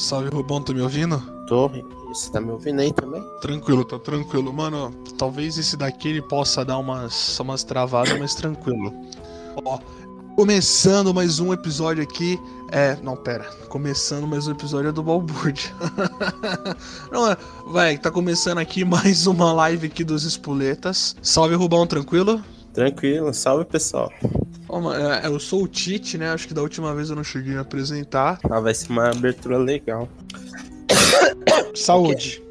Salve, Rubão, tá me ouvindo? Tô. Você tá me ouvindo aí também? Tranquilo, tá tranquilo. Mano, talvez esse daqui ele possa dar umas, umas travadas, mas tranquilo. Ó, começando mais um episódio aqui. É, não, pera. Começando mais um episódio do Balbúrdia. não, é, vai, tá começando aqui mais uma live aqui dos Espuletas. Salve, Rubão, tranquilo? Tranquilo, salve pessoal. Mano, é, eu sou o Tite, né? Acho que da última vez eu não cheguei a apresentar. Ah, vai ser uma abertura legal. Saúde.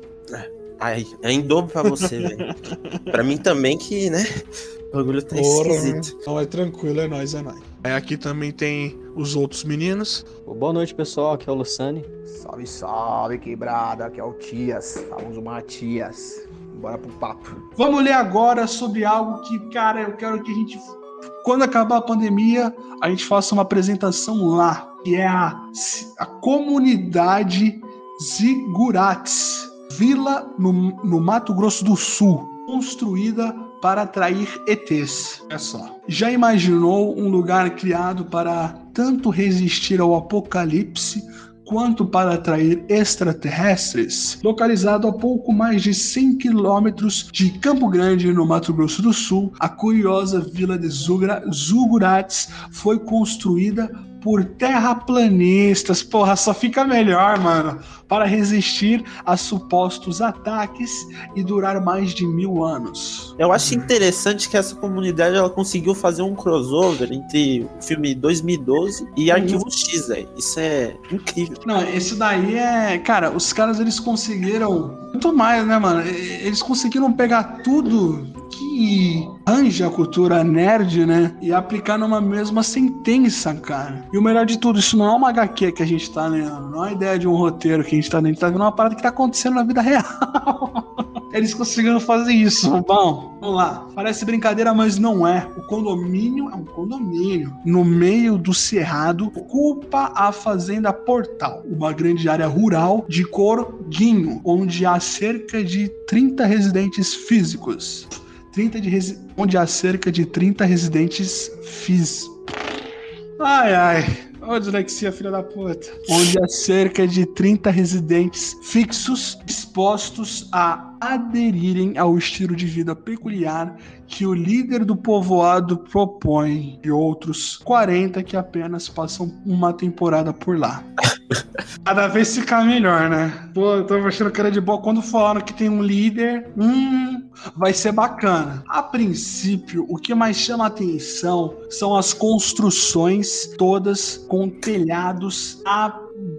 Ai, é em dobro pra você, velho. Pra mim também que, né? O bagulho tá Porra, esquisito. Não, é tranquilo, é nóis, é nóis. É, aqui também tem os outros meninos. Boa noite, pessoal. Aqui é o Lussani. Salve, salve, quebrada. Aqui é o Tias, famoso Matias. Bora pro papo. Vamos ler agora sobre algo que, cara, eu quero que a gente, quando acabar a pandemia, a gente faça uma apresentação lá, que é a, a comunidade Zigurates, vila no, no Mato Grosso do Sul, construída para atrair ETs. É só. Já imaginou um lugar criado para tanto resistir ao apocalipse quanto para atrair extraterrestres, localizado a pouco mais de 100 quilômetros de Campo Grande, no Mato Grosso do Sul, a curiosa vila de Zugra, Zugurates foi construída por terraplanistas. Porra, só fica melhor, mano, para resistir a supostos ataques e durar mais de mil anos. Eu acho interessante que essa comunidade ela conseguiu fazer um crossover entre o filme 2012 e Arquivo X, velho. Isso é incrível. Não, esse daí é. Cara, os caras eles conseguiram muito mais, né, mano? Eles conseguiram pegar tudo que anja a cultura nerd, né? E aplicar numa mesma sentença, cara. E o melhor de tudo, isso não é uma HQ que a gente tá lendo, não é uma ideia de um roteiro que a gente tá lendo, a gente tá vendo uma parada que tá acontecendo na vida real. Eles conseguiram fazer isso. Bom, vamos lá. Parece brincadeira, mas não é. O condomínio é um condomínio. No meio do cerrado, ocupa a Fazenda Portal, uma grande área rural de cor guinho, onde há cerca de 30 residentes físicos. 30 de resi... onde há cerca de 30 residentes físicos. Ai, ai. Ô, dislexia, filha da puta. Onde há cerca de 30 residentes fixos dispostos a aderirem ao estilo de vida peculiar que o líder do povoado propõe e outros 40 que apenas passam uma temporada por lá. Cada vez fica melhor, né? Pô, eu tava achando que era de boa. Quando falaram que tem um líder, hum, vai ser bacana. A princípio, o que mais chama atenção são as construções todas com telhados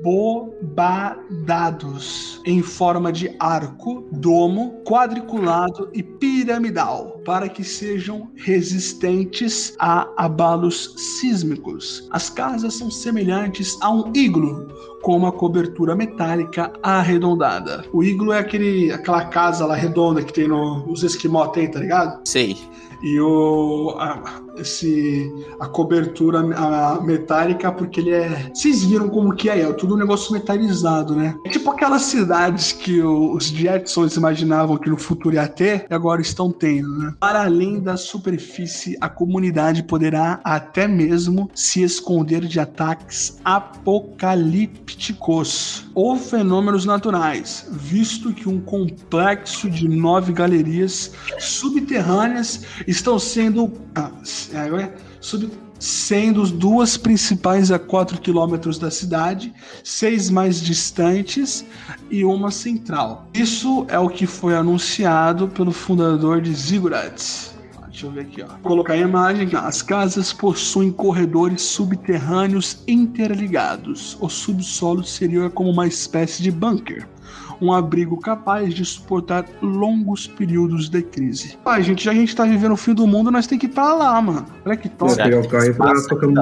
abobadados em forma de arco, domo, quadriculado e piramidal, para que sejam resistentes a abalos sísmicos. As casas são semelhantes a um iglo, com uma cobertura metálica arredondada. O iglo é aquele, aquela casa lá redonda que tem no, os esquimó tem, tá ligado? Sei. E o, a, esse, a cobertura a metálica, porque ele é. Vocês viram como que é? É tudo um negócio metalizado, né? É tipo aquelas cidades que os Jetsons imaginavam que no futuro ia ter e agora estão tendo, né? Para além da superfície, a comunidade poderá até mesmo se esconder de ataques apocalípticos ou fenômenos naturais, visto que um complexo de nove galerias subterrâneas estão sendo ah, sendo as duas principais a 4 quilômetros da cidade, seis mais distantes e uma central. Isso é o que foi anunciado pelo fundador de Ziggurat. Ah, Deixa eu ver aqui, ó. Vou colocar a imagem. As casas possuem corredores subterrâneos interligados. O subsolo seria como uma espécie de bunker um abrigo capaz de suportar longos períodos de crise. Pai, gente, já a gente tá vivendo o fim do mundo, nós tem que ir pra lá, mano. Olha que top. Será pegar o carro e pra.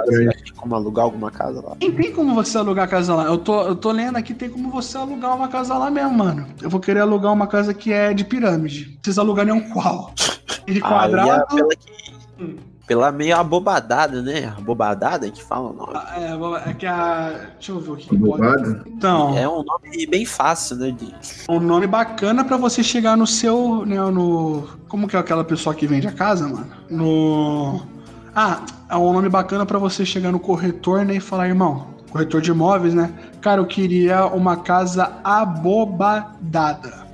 Grande. Como alugar alguma casa lá? Tem, tem como você alugar a casa lá. Eu tô, eu tô lendo aqui, tem como você alugar uma casa lá mesmo, mano. Eu vou querer alugar uma casa que é de pirâmide. Vocês alugarem um qual? De é quadrado. pela, que, Hum. Pela meio abobadada, né? Abobadada que fala o nome. É, é que a. Deixa eu ver o que, pode. Então, É um nome bem fácil, né? De... um nome bacana pra você chegar no seu. Né, no. Como que é aquela pessoa que vende a casa, mano? No. Ah, é um nome bacana pra você chegar no corretor né, e falar, irmão, corretor de imóveis, né? Cara, eu queria uma casa abobadada.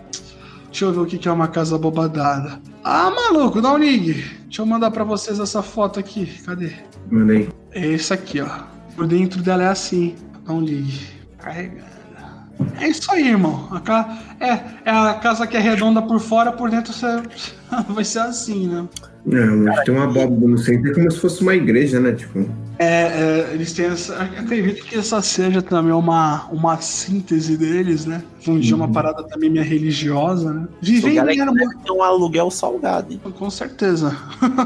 Deixa eu ver o que que é uma casa abobadada. Ah, maluco, dá um ligue. Deixa eu mandar pra vocês essa foto aqui. Cadê? Mandei. É esse aqui, ó. Por dentro dela é assim. Dá um ligue. Carregando. É isso aí, irmão. A ca... é, é a casa que é redonda por fora, por dentro você... vai ser assim, né? É, mas tem uma abóbora no centro, é como se fosse uma igreja, né? Tipo, É, é, eles têm essa. Acredito que essa seja também uma, uma síntese deles, né? Um dia uma parada também minha religiosa, né? Vivendo é em harmonia. ter um aluguel salgado, hein? Com certeza.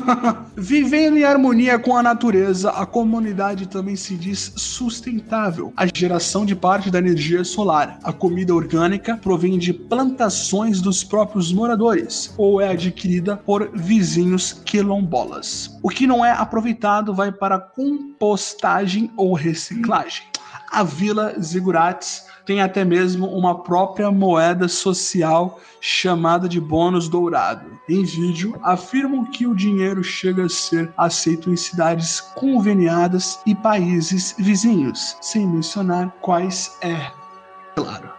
Vivendo em harmonia com a natureza, a comunidade também se diz sustentável. A geração de parte da energia solar. A comida orgânica provém de plantações dos próprios moradores ou é adquirida por vizinhos quilombolas. O que não é aproveitado vai para compostagem ou reciclagem. A Vila Zigurates tem até mesmo uma própria moeda social chamada de bônus dourado. Em vídeo, afirmam que o dinheiro chega a ser aceito em cidades conveniadas e países vizinhos, sem mencionar quais é. Claro.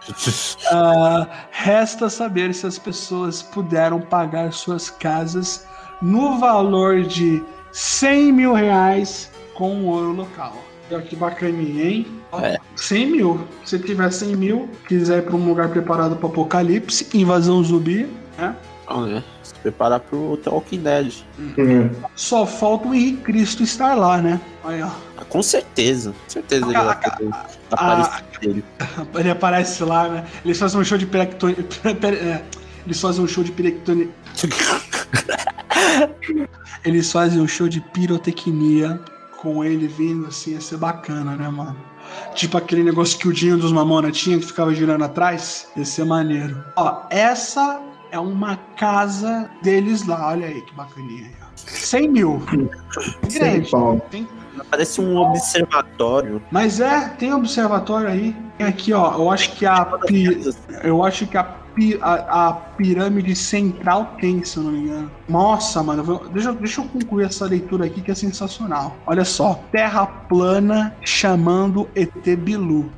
Ah, resta saber se as pessoas puderam pagar suas casas no valor de 100 mil reais com o ouro local. Olha que bacaninha, hein? É. 100 mil. Se tiver 100 mil, quiser ir para um lugar preparado para apocalipse, invasão zumbi, né? Né? Se preparar pro The Walking Dead. é, Só falta o Henrique Cristo estar lá, né? Aí, ó. Ah, Com certeza. Com certeza ele vai poder aparecer dele. Ele aparece lá, né? Eles fazem um show de pirectone. é, Eles fazem um show de pirectone. Eles fazem um show de pirotecnia com ele vindo assim, ia ser bacana, né, mano? Tipo aquele negócio que o Dinho dos Mamona tinha que ficava girando atrás. Ia ser maneiro. Ó, essa é uma casa deles lá. Olha aí que bacaninha. aí, ó. 100 mil. Grande. Parece um observatório. Mas é, tem observatório aí. Tem aqui, ó. Eu acho que a, pi- eu acho que a, a, pirâmide central tem, se eu não me engano. Nossa, mano. deixa, deixa eu concluir essa leitura aqui que é sensacional. Olha só. Terra plana chamando ET Bilu.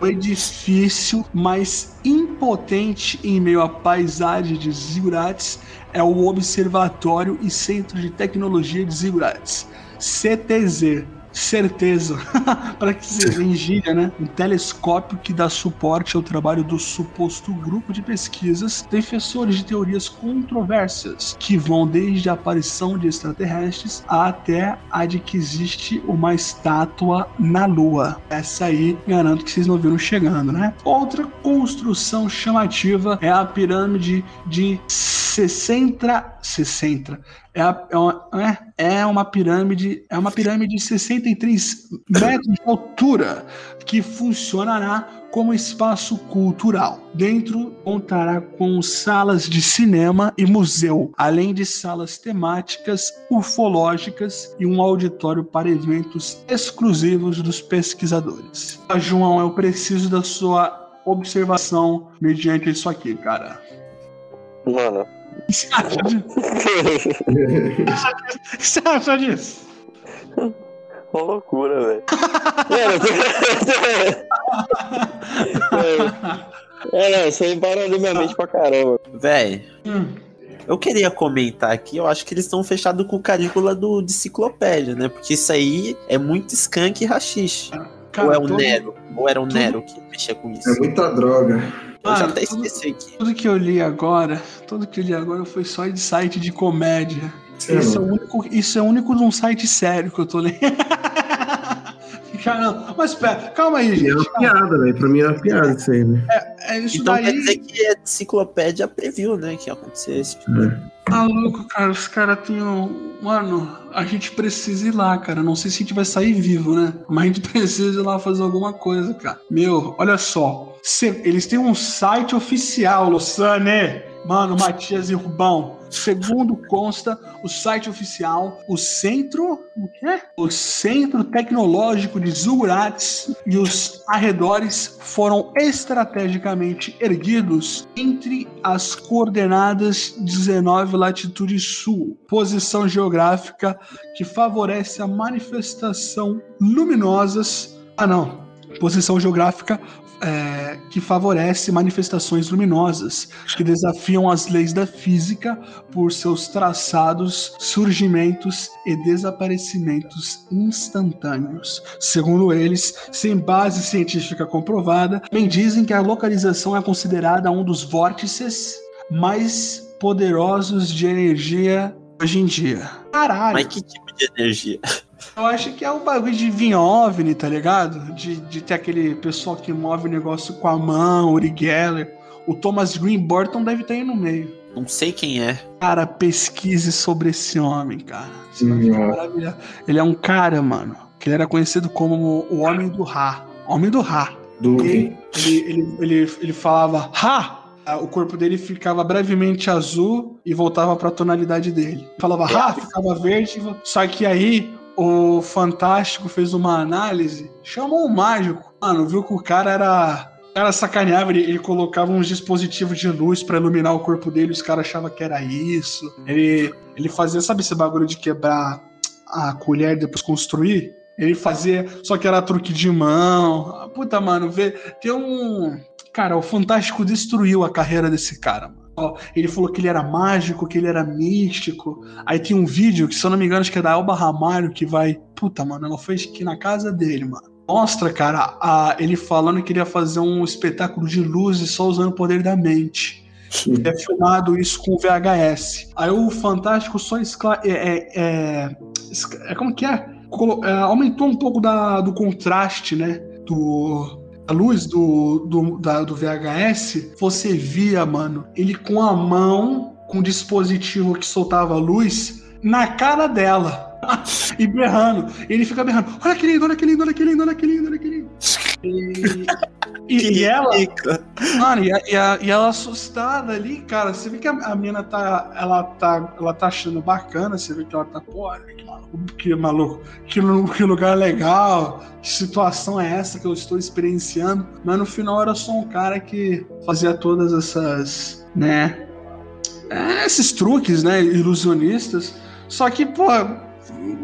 O edifício mais impotente em meio à paisagem de Zigurates é o Observatório e Centro de Tecnologia de Zigurates. CTZ. Certeza. Para que se em gíria, né? Um telescópio que dá suporte ao trabalho do suposto grupo de pesquisas defensores de teorias controversas, que vão desde a aparição de extraterrestres até a de que existe uma estátua na Lua. Essa aí, garanto que vocês não viram chegando, né? Outra construção chamativa é a pirâmide de 60. 60. É, a- é uma, é, é uma pirâmide, é uma pirâmide de 63 metros de altura que funcionará como espaço cultural. Dentro contará com salas de cinema e museu, além de salas temáticas, ufológicas e um auditório para eventos exclusivos dos pesquisadores. Ah, João, eu preciso da sua observação mediante isso aqui, cara. Mano. O que você acha disso? Você disso? Uma loucura, velho. É, não, isso aí barulhou minha mente pra caramba. Véi, Hum. eu queria comentar aqui, eu acho que eles estão fechados com o carícula do de enciclopédia, né? Porque isso aí é muito skunk e rachixe. Cara, ou é o todo- Nero? Ou era o tudo- Nero que mexia com isso? É muita droga. Eu já até tudo- esqueci aqui. Tudo que eu li agora, tudo que eu li agora foi só de site de comédia. Isso é, o único, isso é o único de um site sério que eu tô lendo. Caramba, mas pera, calma aí, É gente. uma piada, velho. Pra mim é uma piada isso aí, né? É isso Então quer daí. dizer que a enciclopédia previu, né? Que ia acontecer isso. Tá louco, cara. Os caras têm um. Mano, a gente precisa ir lá, cara. Não sei se a gente vai sair vivo, né? Mas a gente precisa ir lá fazer alguma coisa, cara. Meu, olha só. Eles têm um site oficial, Lussane. Mano, Matias e Rubão. Segundo consta, o site oficial, o centro. O quê? O Centro Tecnológico de Zugurates e os arredores foram estrategicamente erguidos entre as coordenadas 19 latitude sul, posição geográfica que favorece a manifestação luminosas. Ah, não. posição geográfica é, que favorece manifestações luminosas, que desafiam as leis da física por seus traçados, surgimentos e desaparecimentos instantâneos. Segundo eles, sem base científica comprovada, bem dizem que a localização é considerada um dos vórtices mais poderosos de energia hoje em dia. Caralho! Mas que tipo de energia? Eu acho que é o bagulho de vir OVNI, tá ligado? De, de ter aquele pessoal que move o negócio com a mão, Uri Geller. O Thomas Green Burton deve estar aí no meio. Não sei quem é. Cara, pesquise sobre esse homem, cara. Você vai ficar Nossa. maravilhado. Ele é um cara, mano, que ele era conhecido como o Homem do Ra. Homem do Ra. Do Ele, ele, ele, ele, ele falava Ra! Ah, O corpo dele ficava brevemente azul e voltava pra tonalidade dele. Falava Ra, ficava verde. Só que aí o Fantástico fez uma análise, chamou um mágico. Mano, viu que o cara era. O cara sacaneava, ele, ele colocava uns dispositivos de luz pra iluminar o corpo dele, os caras achavam que era isso. Ele, ele fazia, sabe esse bagulho de quebrar a colher e depois construir? Ele fazia, só que era truque de mão. Puta, mano, vê, tem um. Cara, o Fantástico destruiu a carreira desse cara, mano. Ele falou que ele era mágico, que ele era místico. Aí tem um vídeo que, se eu não me engano, acho que é da Alba Ramalho, que vai. Puta, mano, ela foi aqui na casa dele, mano. Mostra, cara, a- ele falando que ele ia fazer um espetáculo de luzes só usando o poder da mente. É filmado isso com VHS. Aí o Fantástico só escla é, é, é, é como que é? É, aumentou um pouco da, do contraste, né? Do a luz do, do, da- do VHS. Você via, mano, ele com a mão, com o dispositivo que soltava a luz na cara dela. e berrando. Ele fica berrando. Olha que lindo, olha que lindo, olha que lindo, olha que lindo, olha que lindo. E, e- e ela. Mano, e, e e ela assustada ali, cara, você vê que a, a mina tá. Ela tá. Ela tá achando bacana, você vê que ela tá, pô, que maluco, que maluco, que, que lugar legal, que situação é essa que eu estou experienciando. Mas no final era só um cara que fazia todas essas, né? é, esses truques, né? Ilusionistas. Só que, pô,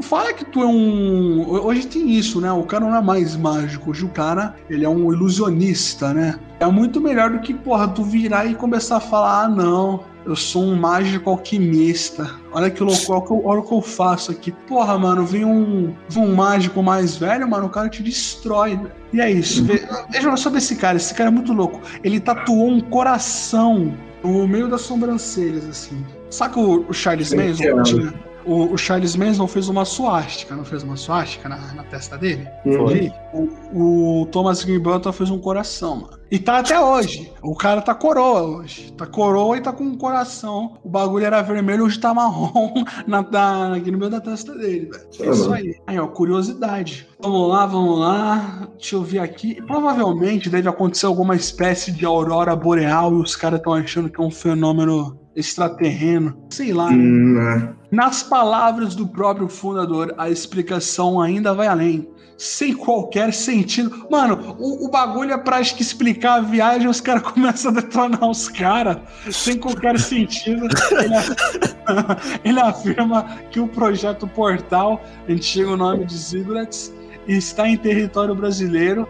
fala que tu é um. Hoje tem isso, né? O cara não é mais mágico. Hoje o cara, ele é um ilusionista, né? É muito melhor do que, porra, tu virar e começar a falar: ah, não, eu sou um mágico alquimista. Olha que louco, olha o que eu, olha o que eu faço aqui. Porra, mano, vem um, vem um mágico mais velho, mano, o cara te destrói, velho. E é isso. Ve- Veja sobre esse cara, esse cara é muito louco. Ele tatuou um coração no meio das sobrancelhas, assim. Saca o, o Charles Manson? O, o Charles Manson fez uma suástica, não fez uma suástica na, na testa dele? Foi. O, o Thomas Greenbelton fez um coração, mano. E tá até hoje. O cara tá coroa hoje. Tá coroa e tá com um coração. O bagulho era vermelho, hoje tá marrom na, na- aqui no meio da testa dele, velho. É isso aí. Aí, ó, curiosidade. Vamos lá, vamos lá. Deixa eu ver aqui. Provavelmente deve acontecer alguma espécie de aurora boreal e os caras estão achando que é um fenômeno extraterreno. Sei lá. né? Hum, ah. Nas palavras do próprio fundador, a explicação ainda vai além. Sem qualquer sentido. Mano, o, o bagulho é pra explicar a viagem, os caras começam a detonar os caras. Sem qualquer sentido. Ele, a- ele afirma que o projeto Portal, antigo nome de Ziggurats, está em território brasileiro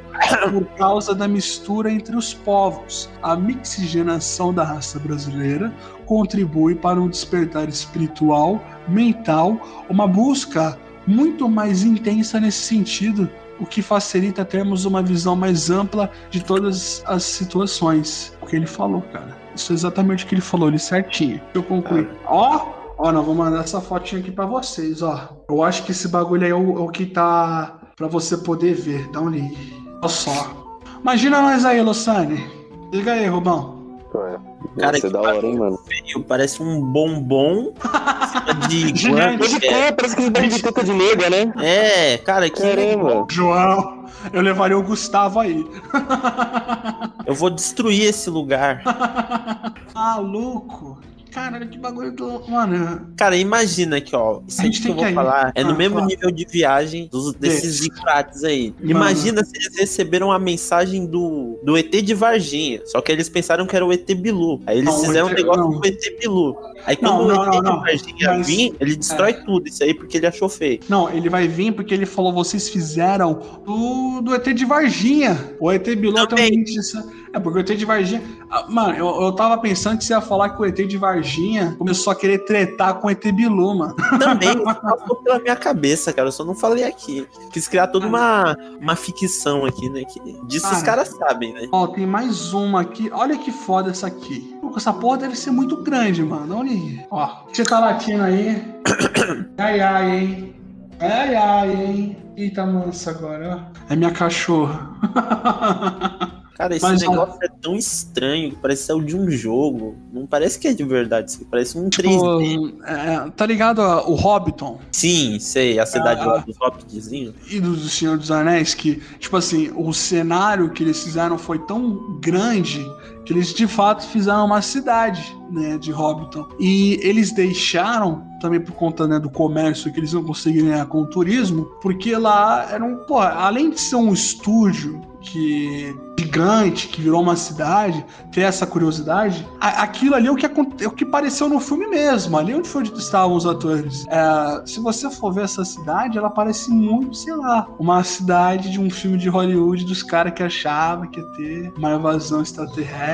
por causa da mistura entre os povos. A mixigenação da raça brasileira contribui para um despertar espiritual, mental, uma busca muito mais intensa nesse sentido, o que facilita termos uma visão mais ampla de todas as situações. O que ele falou, cara. Isso é exatamente o que ele falou, ele certinho. Deixa eu concluir. Ó, ó, não vou mandar essa fotinha aqui pra vocês, ó. Eu acho que esse bagulho aí é o, é o que tá pra você poder ver. Dá um link. Olha só. Imagina nós aí, Lussane. Liga aí, Rubão. Cara, Cara, é que da hora, hein, mano. Feio, Parece um bombom de Gigante. guante. É, parece que ele de teta de nega, né? É, cara, que Caramba. João, eu levaria o Gustavo aí. eu vou destruir esse lugar. Maluco. Caralho, que bagulho do. Mano, Cara, imagina aqui, ó. Isso A aí gente que eu tem vou que ir. falar é no Ah, mesmo fala. nível de viagem dos, desses Desse. zicurates aí. Imagina se eles receberam a mensagem do, do ET de Varginha. Só que eles pensaram que era o ET Bilu. Aí eles Não, o fizeram um ET negócio não. do ET Bilu. Aí Não, quando não, o ET não, de não. Varginha Mas- vir, ele destrói tudo isso aí porque ele achou feio. Não, ele vai vir porque ele falou: vocês fizeram do, do ET de Varginha. O ET Bilu tem um Também. É, porque o ET de Varginha. Ah, Mano, eu, eu tava pensando que você ia falar que o ET de Varginha começou a querer tretar com o ET Bilu, mano. Também passou pela minha cabeça, cara. Eu só não falei aqui. Quis criar toda uma, uma ficção aqui, né? Que, disso os Ah. caras sabem, né? Ó, tem mais uma aqui. Olha que foda essa aqui. Essa porra deve ser muito grande, mano. Olha aí. Ó, você tá latindo aí. Ai, ai, hein. Ai, ai, hein. Eita, mansa agora, ó. É minha cachorra. Cara, esse Mas, negócio é tão estranho que parece ser o de um jogo. Não parece que é de verdade, parece um 3D. Pô, é, tá ligado o Hobbiton Sim, sei, a cidade Ah. lá dos Hobbitzinhos. e do Senhor dos Anéis? Que, tipo assim, o cenário que eles fizeram foi tão grande que eles de fato fizeram uma cidade, né, de Hobbiton. E eles deixaram, também por conta né, do comércio que eles não conseguiram ganhar com o turismo, porque lá era um, além de ser um estúdio que gigante, que virou uma cidade, ter essa curiosidade, aquilo ali é o que, é o que pareceu no filme mesmo, ali onde foi estavam os atores. É, se você for ver essa cidade, ela parece muito, sei lá, uma cidade de um filme de Hollywood dos caras que achavam que ia ter uma invasão extraterrestre.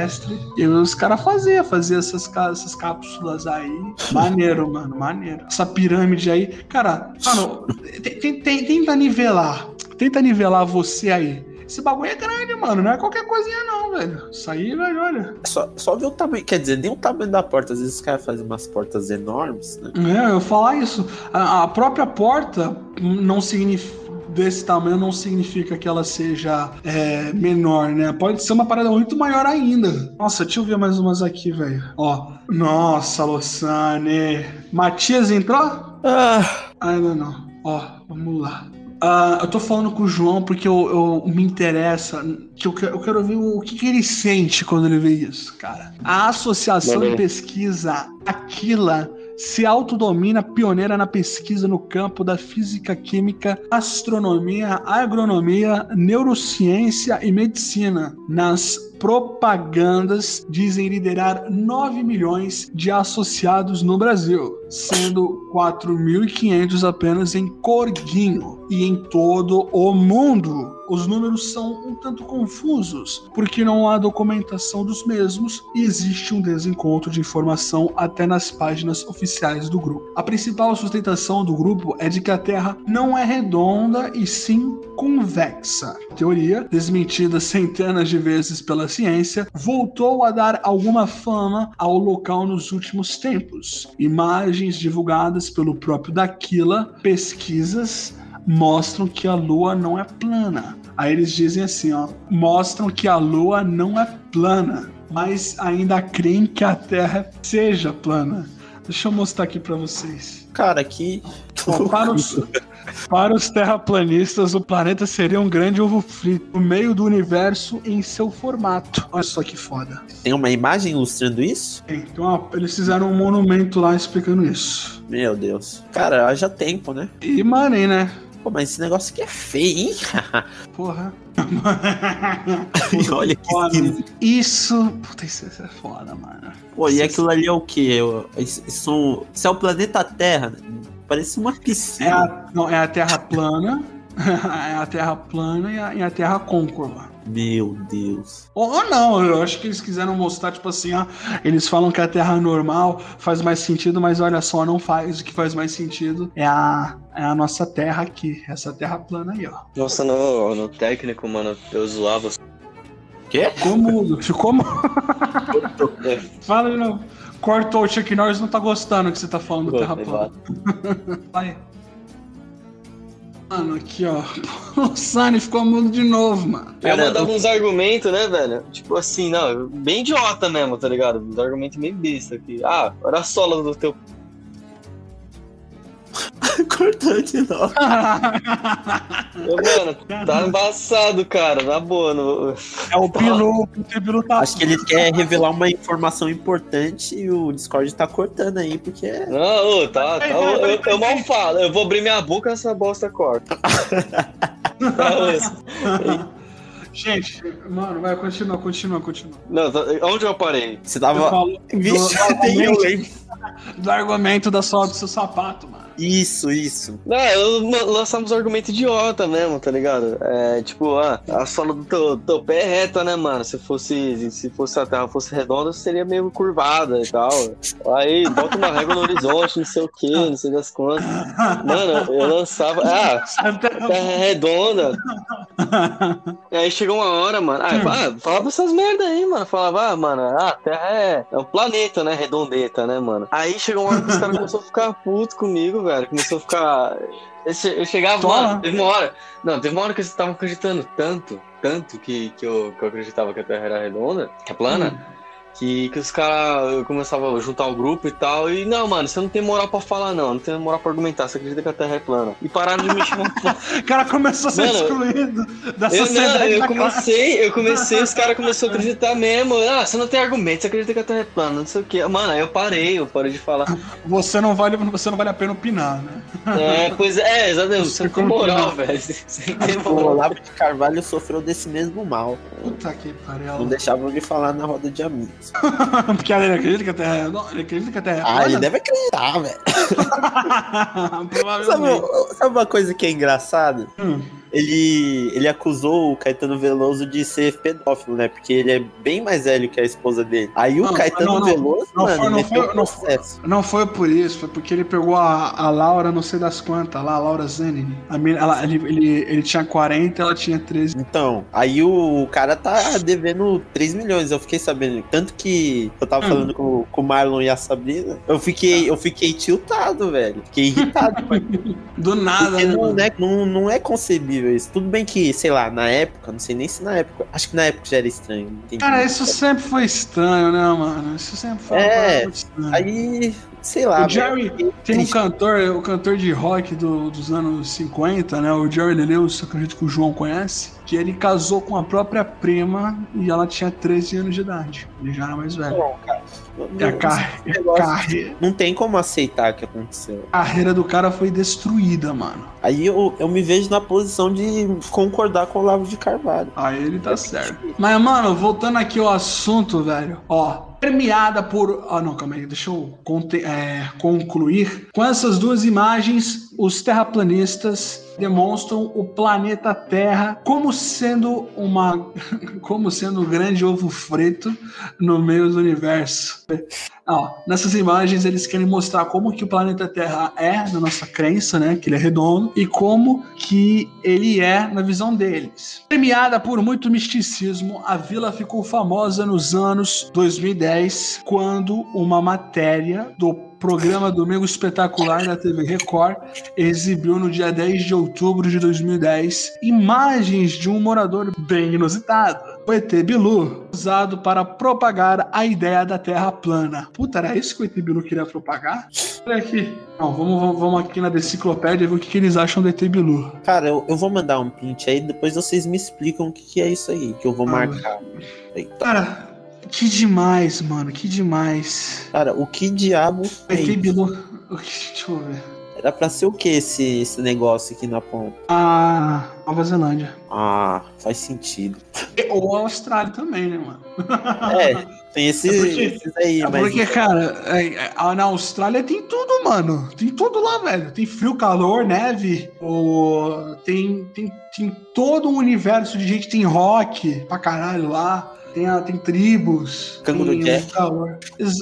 E os caras faziam, faziam essas, essas cápsulas aí. Maneiro, mano, maneiro. Essa pirâmide aí. Cara, mano, te- te- te- tenta nivelar. Tenta nivelar você aí. Esse bagulho é grande, mano. Não é qualquer coisinha, não, velho. Isso aí, velho, olha. Só, só ver o tamanho, quer dizer, nem o tamanho da porta. Às vezes os caras fazem umas portas enormes, né? É, eu falar isso. A, a própria porta não significa. Desse tamanho não significa que ela seja é, menor, né? Pode ser uma parada muito maior ainda. Nossa, deixa eu ver mais umas aqui, velho. Ó. Nossa, Lossane. Matias entrou? Ah, Ainda não. Ó, vamos lá. Ah, eu tô falando com o João porque eu, eu- me interessa, que eu, quero- eu quero ver o, que, que ele sente quando ele vê isso, cara. A Associação de. Pesquisa Aquila se autodomina pioneira na pesquisa no campo da física, química, astronomia, agronomia, neurociência e medicina. Nas propagandas dizem liderar 9 milhões de associados no Brasil, sendo 4.500 apenas em Corguinho e em todo o mundo. Os números são um tanto confusos, porque não há documentação dos mesmos e existe um desencontro de informação até nas páginas oficiais do grupo. A principal sustentação do grupo é de que a Terra não é redonda e sim convexa. Teoria, desmentida centenas de vezes pela ciência, voltou a dar alguma fama ao local nos últimos tempos. Imagens divulgadas pelo próprio Daquila, pesquisas mostram que a Lua não é plana. Aí eles dizem assim, ó, mostram que a Lua não é plana, mas ainda creem que a Terra seja plana. Deixa eu mostrar aqui pra vocês. cara, que. Para, os, para os terraplanistas, o planeta seria um grande ovo frito no meio do universo em seu formato. Olha só que foda. Tem uma imagem ilustrando isso? Então, ó, eles fizeram um monumento lá explicando isso. Meu Deus. Cara, haja tempo, né? E mané, né? Pô, mas esse negócio aqui é feio, hein? Porra. Olha que Foda. Isso. Puta, isso é foda, mano. Pô, e aquilo ali é o quê? Isso, são, isso é o planeta Terra. Parece uma É piscina. a, não, é a Terra plana. é a Terra plana e a, e a Terra côncava. Meu Deus. Ou, ou não, eu acho que eles quiseram mostrar, tipo assim, ó, eles falam que a Terra normal faz mais sentido, mas olha só, não faz. O que faz mais sentido é a, é a nossa Terra aqui, essa Terra plana aí, ó. Nossa, no, no técnico, mano, eu zoava. Quê? Ficou mudo, ficou mudo. Fala de novo. Cortou o Chuck Norris, não tá gostando que você tá falando do pô, Terra plana. Vai. Mano, aqui, ó. O Sunny ficou mudo de novo, mano. Eu Cara, mandava uns argumentos, né, velho? Tipo assim, não, bem idiota mesmo, tá ligado? Uns argumentos meio besta aqui. Ah, olha a sola do teu. cortou de novo. Ô, mano, tá embaçado, cara. Na boa. No... É o Bilu, o Bilu tá. Acho que ele quer revelar uma informação importante e o Discord tá cortando aí, porque é. Não, ô, tá, tá. Eu, eu, eu mal falo. Eu vou abrir minha boca essa bosta corta. tá. Gente, mano, vai, continua, continua, continua. Não, tá- onde eu parei? Você Eu tava. falo Vixe, do, eu argumento, do argumento da sola do seu sapato, mano. Isso, isso. Não, lançamos um argumento idiota mesmo, tá ligado? É, tipo, ah, a sola do teu, teu pé é reta, né, mano? Se fosse, se fosse a terra fosse redonda, seria meio curvada e tal. Aí, bota uma régua no horizonte, não sei o que, não sei das quantas. Mano, eu lançava. Ah, terra é redonda. E aí chegou uma hora, mano. Ah, ah, falava essas merda aí, mano. Falava, ah, mano, ah, a Terra é, é um planeta, né? Redondeta, né, mano? Aí chegou uma hora que os caras começaram a ficar puto comigo, velho. Começou a ficar. Eu, che- eu chegava, Toma. mano, teve uma hora. Não, teve uma hora que eles estavam acreditando tanto, tanto que, que, eu, que eu acreditava que a Terra era redonda, que é plana. Que, que os caras começavam a juntar o grupo e tal. E não, mano, você não tem moral pra falar, não. Não tem moral pra argumentar. Você acredita que a Terra é plana. E pararam de me chamar O cara começou a ser Mano, excluído da eu, não, eu da classe. comecei, eu comecei, os caras começaram a acreditar mesmo. Ah, você não tem argumento, você acredita que a Terra é plana, não sei o que. Mano, aí eu parei, eu parei de falar. Você não vale, você não vale a pena opinar, né? É, pois é, exatamente, você não tem moral, velho. Você você não tem O. Olavo de Carvalho sofreu desse mesmo mal. Puta que pariu. Não deixavam de falar na roda de amigos. Porque ele acredita que a Terra é redonda? Ele acredita que a Terra é Ah, ele deve acreditar, velho. Sabe, sabe uma coisa que é engraçada? Hum. Ele, ele acusou o Caetano Veloso de ser pedófilo, né? Porque ele é bem mais velho que a esposa dele. Aí o Não, Caetano não, não. Veloso, Não mano, foi- não foi- não processo. Não foi por isso, foi porque ele pegou a, a Laura, não sei das quantas, lá, a Laura Zanini. A ele, ele, ele tinha 40, ela tinha 13. Então, aí o cara tá devendo 3 milhões, eu fiquei sabendo. Tanto que eu tava Hum. falando com, com o Marlon e a Sabrina, eu fiquei, eu fiquei tiltado, velho. Fiquei irritado. Do nada, Porque né? não, é, não, não é concebível isso. Tudo bem que, sei lá, na época, não sei nem se na época. Acho que na época já era estranho. Cara, isso sempre foi estranho, né, mano? Isso sempre foi É, estranha. Aí, sei lá. O Jerry- velho, Tem um cantor, o cantor de rock do- dos anos 50, né? O Jerry Lee Lewis, eu acredito que o João conhece, que ele casou com a própria prima e ela tinha 13 anos de idade. Ele já era mais velho. E a, Não, car- a negócio carre- Não tem como aceitar que aconteceu. a carreira do cara foi destruída, mano. Aí eu, eu me vejo na posição de concordar com o Olavo de Carvalho. Aí ele tá certo. Mas, mano, voltando aqui ao assunto, velho. Ó, premiada por. Ah, não, calma aí, deixa eu é, concluir. Com essas duas imagens, os terraplanistas demonstram o planeta Terra como sendo uma. como sendo um grande ovo preto no meio do universo. Ó, nessas imagens eles querem mostrar como que o planeta Terra é na nossa crença, né? Que ele é redondo e como que ele é na visão deles. Premiada por muito misticismo, a vila ficou famosa nos anos 2010, quando uma matéria do programa Domingo Espetacular da TV Record exibiu no dia 10 de outubro de 2010 imagens de um morador bem inusitado. O ET Bilu, usado para propagar a ideia da Terra plana. Puta, era isso que o ET Bilu queria propagar? Olha aqui. Não, vamos, vamos, vamos aqui na enciclopédia ver o que, que eles acham do ET Bilu. Cara, eu, eu vou mandar um print aí, depois vocês me explicam o que, que é isso aí, que eu vou Ah, marcar. Eita. Cara, que demais, mano, que demais. Cara, o que diabo é? Bilu. o que- Deixa eu ver. Era pra ser o que esse, esse negócio aqui na ponta? A Nova Zelândia. Ah, faz sentido. Ou a Austrália também, né, mano? É, tem esses, É porque- esses aí, É mas. porque, cara, é, é, na Austrália tem tudo, mano. Tem tudo lá, velho. Tem frio, calor, neve. O, tem, tem, tem todo um universo de gente. Tem rock pra caralho lá. Tem, a- tem tribos. Canguru tem Jack.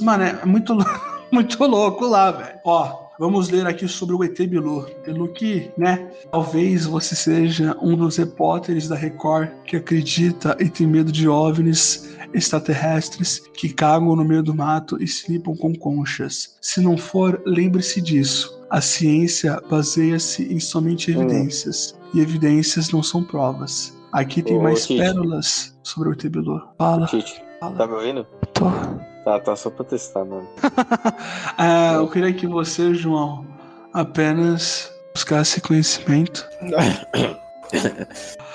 Mano, é muito, muito louco lá, velho. Ó, vamos ler aqui sobre o ET Bilu. Bilu que, né, talvez você seja um dos repórteres da Record que acredita e tem medo de OVNIs extraterrestres que cagam no meio do mato e se limpam com conchas. Se não for, lembre-se disso. A ciência baseia-se em somente evidências. E evidências não são provas. Aqui tem Ô, mais Tite. pérolas sobre o ET Bilu. Fala, Tite, fala. tá me ouvindo? Tô. Tá, tá, só pra testar, mano. É, eu queria que você, João, apenas buscar esse conhecimento.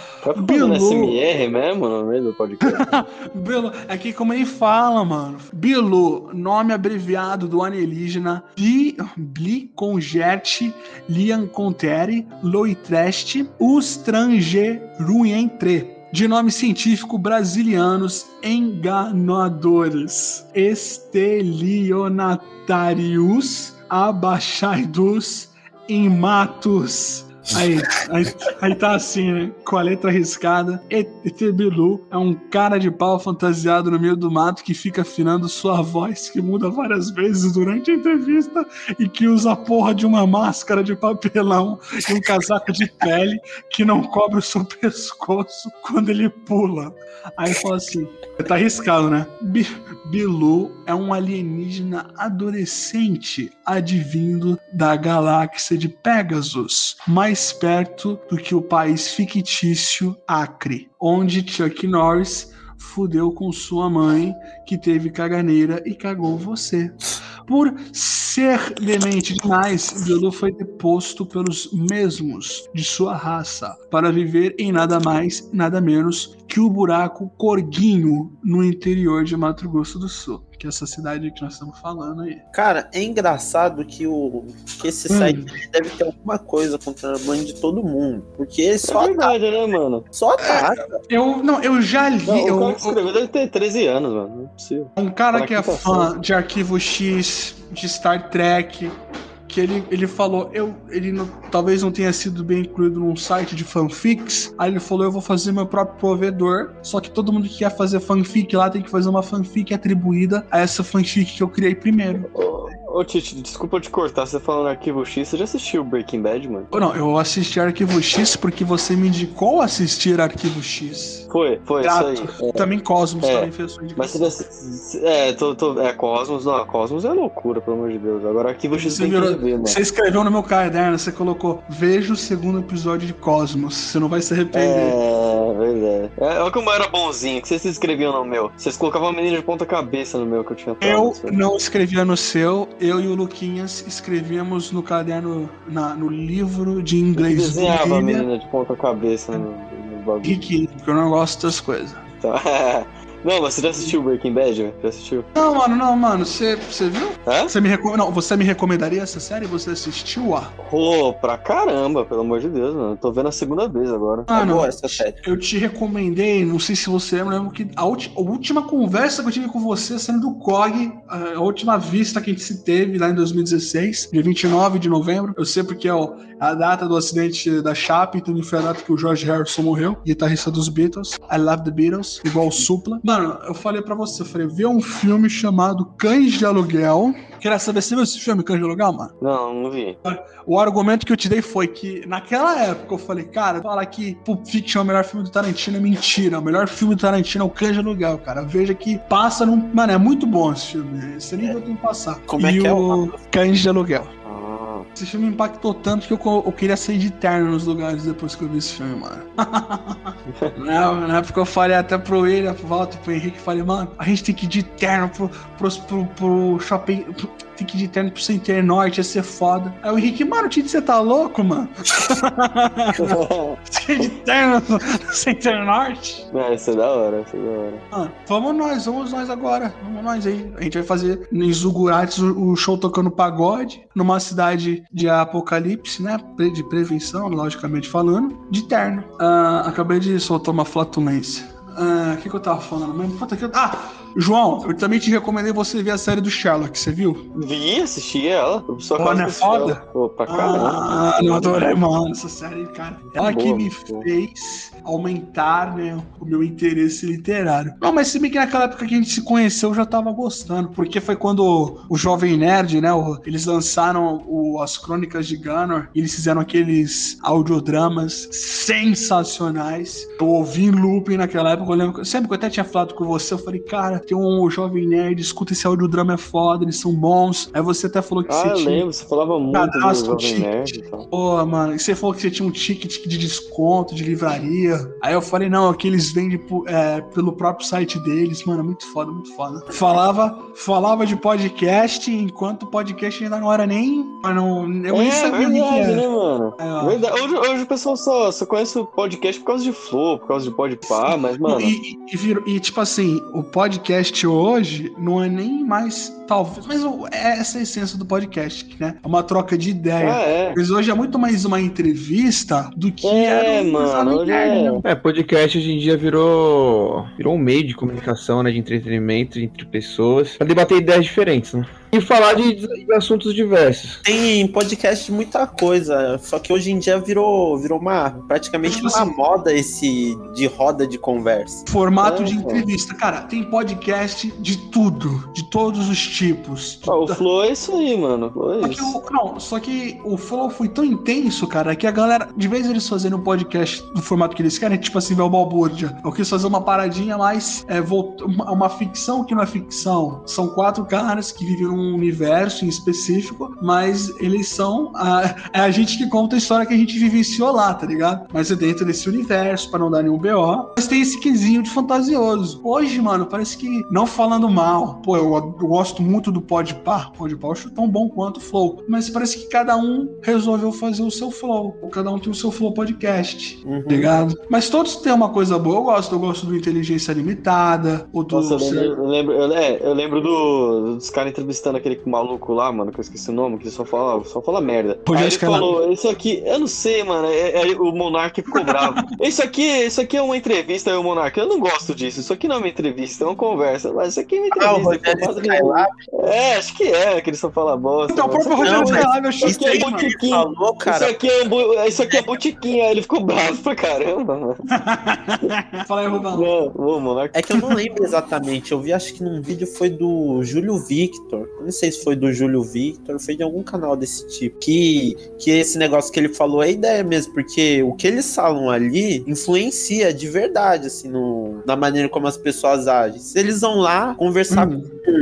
Bilu. SMR mesmo no meio do podcast? Bilu, aqui como ele fala, mano. Bilu, nome abreviado do alienígena Bi, Blicongerte Lian Contere Loitreste Ustrangeruentre. De nome científico brasilianos enganadores. Estelionatarius abaixaidus imatus. Aí, aí, aí tá assim, né? Com a letra arriscada. Etebilu é um cara de pau fantasiado no meio do mato que fica afinando sua voz, que muda várias vezes durante a entrevista e que usa a porra de uma máscara de papelão e um casaco de pele que não cobre o seu pescoço quando ele pula. Aí fala assim: tá arriscado, né? Bi- Bilu é um alienígena adolescente advindo da galáxia de Pegasus, mais perto do que o país fictício Acre, onde Chuck Norris fudeu com sua mãe, que teve caganeira e cagou você. Por ser demente demais, Bilu foi deposto pelos mesmos de sua raça para viver em nada mais, nada menos que o buraco Corguinho no interior de Mato Grosso do Sul, que é essa cidade que nós estamos falando aí. Cara, é engraçado que, o, que esse Hum. site deve ter alguma coisa contra a mãe de todo mundo. Porque É só, verdade, né, mano? só ataca. Eu não, eu já li, Não, eu- o cara que eu- escreveu deve ter 13 anos, mano. Não é possível. um cara Fala que é tá fã de Arquivo X, de Star Trek, que ele, ele falou, eu, ele não- talvez não tenha sido bem incluído num site de fanfics. Aí ele falou, eu vou fazer meu próprio provedor. Só que todo mundo que quer fazer fanfic lá tem que fazer uma fanfic atribuída a essa fanfic que eu criei primeiro. Ô, ô Tite, desculpa te cortar, você falando Arquivo X, você já assistiu Breaking Bad, mano? Não, eu assisti Arquivo X porque você me indicou assistir Arquivo X. Foi, foi, isso aí. É. Também Cosmos É, também fez sua Mas indicação. você É, tô, tô, é Cosmos, não, Cosmos é loucura, pelo amor de Deus. Agora Arquivo X Você tem virou- que ver, mano. Você escreveu no meu caderno, você colocou Veja o segundo episódio de Cosmos. Você não vai se arrepender. É, verdade. É, olha como eu era bonzinho, que vocês escreviam no meu. Vocês colocavam a menina de ponta cabeça no meu que eu tinha Eu não escrevia no seu, eu e o Luquinhas escrevíamos no caderno, na- no livro de inglês do desenhava a menina de ponta cabeça no, no bagulho. Rick, porque eu não gosto das coisas. Tá. Não, mas você já assistiu Breaking Bad? velho? Já assistiu? Não, mano, não, mano, você, você viu? Hã? Você me, recom... não, você me recomendaria essa série? Você assistiu a? Pô, pra caramba, pelo amor de Deus, mano. Tô vendo a segunda vez agora. Ah, é não. boa essa série. Eu te recomendei, não sei se você lembra, lembro que a, ulti- a última conversa que eu tive com você sendo do COG, a última vista que a gente se teve lá em 2016, dia 29 de novembro. Eu sei porque é a data do acidente da Chape, também foi a data que o George Harrison morreu, guitarrista dos Beatles. I love the Beatles, igual o Supla. Mano, eu falei pra você, eu falei, vê um filme chamado Cães de Aluguel. Queria saber, você viu esse filme, Cães de Aluguel, mano? Não, não vi. O argumento que eu te dei foi que, naquela época, eu falei, cara, falar que Pulp Fiction é o melhor filme do Tarantino é mentira. O melhor filme do Tarantino é o Cães de Aluguel, cara. Veja que passa num. Mano, é muito bom esse filme. Você nem vai ter que passar. Como é e que é o Cães de Aluguel. Ah, Esse filme me impactou tanto que eu, eu queria sair de terno nos lugares depois que eu vi esse filme, mano. na, época eu falei até pro William, pro Walter, pro Henrique, falei, mano, a gente tem que ir de terno pro, pros- pro, pro shopping. pro- tem que ir de terno pro Center Norte, ia ser foda. Aí o Henrique, mano, Tite, você tá louco, mano? Você ir de terno no Center Norte? Não, isso é da hora, isso é da hora. Ah, vamos nós, vamos nós agora. Vamos nós aí. A gente vai fazer em Zugurates o, show tocando pagode, numa cidade de apocalipse, né? De prevenção, logicamente falando, de terno. Ah, acabei de soltar uma flatulência. Ah, O que, que eu tava falando mesmo? Puta que eu- Ah, João, eu também te recomendei você ver a série do Sherlock, você viu? Vi, assisti ela. Eu só Pô, não é foda? ela. Pô, pra caramba. Ah, eu adorei, mano, essa série, cara. Ela que boa, me boa. fez aumentar, né, o meu interesse literário. Não, mas se bem que naquela época que a gente se conheceu, eu já tava gostando. Porque foi quando o Jovem Nerd, né, o- eles lançaram o- as Crônicas de Gunnar, e eles fizeram aqueles audiodramas sensacionais. Eu ouvi em looping naquela época, época, eu lembro, sempre que eu até tinha falado com você, eu falei, cara, tem um jovem nerd, escuta esse audiodrama é foda, eles são bons. Aí você até falou que Ah, você eu tinha. lembro, você falava muito Cadastro, do Jovem ticket. Nerd e. Pô, mano, e você falou que você tinha um ticket de desconto, de livraria. Aí eu falei, não, aqui eles vendem é, pelo próprio site deles. Mano, muito foda, muito foda. Falava, falava de podcast, enquanto o podcast ainda não era nem. Não, eu nem é, sabia o que que verdade, era. né, mano? É. Verdade. Hoje, hoje o pessoal só, só conhece o podcast por causa de Flow, por causa de Podpah, mas, mano... E, e, e e, tipo assim, o podcast hoje não é nem mais, talvez, mas é essa a essência do podcast, né? É uma troca de ideia. Ah, é. Mas hoje é muito mais uma entrevista do que É, era um mano, é-? É, podcast hoje em dia virou, virou um meio de comunicação, né, de entretenimento entre pessoas, pra debater ideias diferentes, né? E falar de, de assuntos diversos. Tem podcast de muita coisa, só que hoje em dia virou, virou uma praticamente Tipo uma assim- moda esse de roda de conversa. Formato É, de pô. entrevista. Cara, tem podcast de tudo, de todos os tipos. Ah, o Flow é isso aí, mano. Flow Só é que, isso. o, não, só que o flow foi tão intenso, cara, que a galera, de vez eles fazerem um podcast do formato que eles querem, tipo assim, ver o balbúrdia. Eu quis fazer uma paradinha mais. É, uma, uma ficção que não é ficção. São quatro caras que vivem num universo em específico, mas eles são. A, é a gente que conta a história que a gente vivenciou lá, tá ligado? Mas é dentro desse universo, pra não dar nenhum BO. Mas tem esse quesinho de fantasioso. Hoje, mano, parece que. Não falando mal, pô, eu, eu gosto muito do Podpah. Podpah acho tão bom quanto o Flow. Mas parece que cada um resolveu fazer o seu Flow. Ou cada um tem o seu Flow Podcast. Uhum. Ligado? Mas todos têm uma coisa boa. Eu gosto, eu gosto do Inteligência Limitada, o do. Nossa, eu lembro, eu lembro, eu, é, eu lembro do, dos caras entrevistando aquele maluco lá, mano, que eu esqueci o nome, que ele só fala, só fala merda. Aí ele falou, isso aqui, eu não sei, mano, é, é- o Monark ficou bravo. Isso aqui, isso aqui é uma entrevista, aí o Monark, eu não gosto disso, isso aqui não é uma entrevista, é uma conversa, mas isso aqui é uma Ah, o entrevista. Rogério compadre. Skylab, é, acho que é, que ele só fala bosta. Então, o próprio Isso aqui- Rogério não, Skylab eu isso aqui é falou, Isso cara. aqui, é, bu- isso aqui é botiquim, aí ele ficou bravo pra caramba, mano. Fala aí, Rubão. Não, o Monark É que eu não lembro exatamente. Eu vi, acho que num vídeo foi do Júlio Victor. Não sei se foi do Júlio Victor, foi de algum canal desse tipo. Que, que esse negócio que ele falou é ideia mesmo, porque o que eles falam ali influencia de verdade, assim, no, na maneira como as pessoas agem. Se eles vão lá conversar Hum.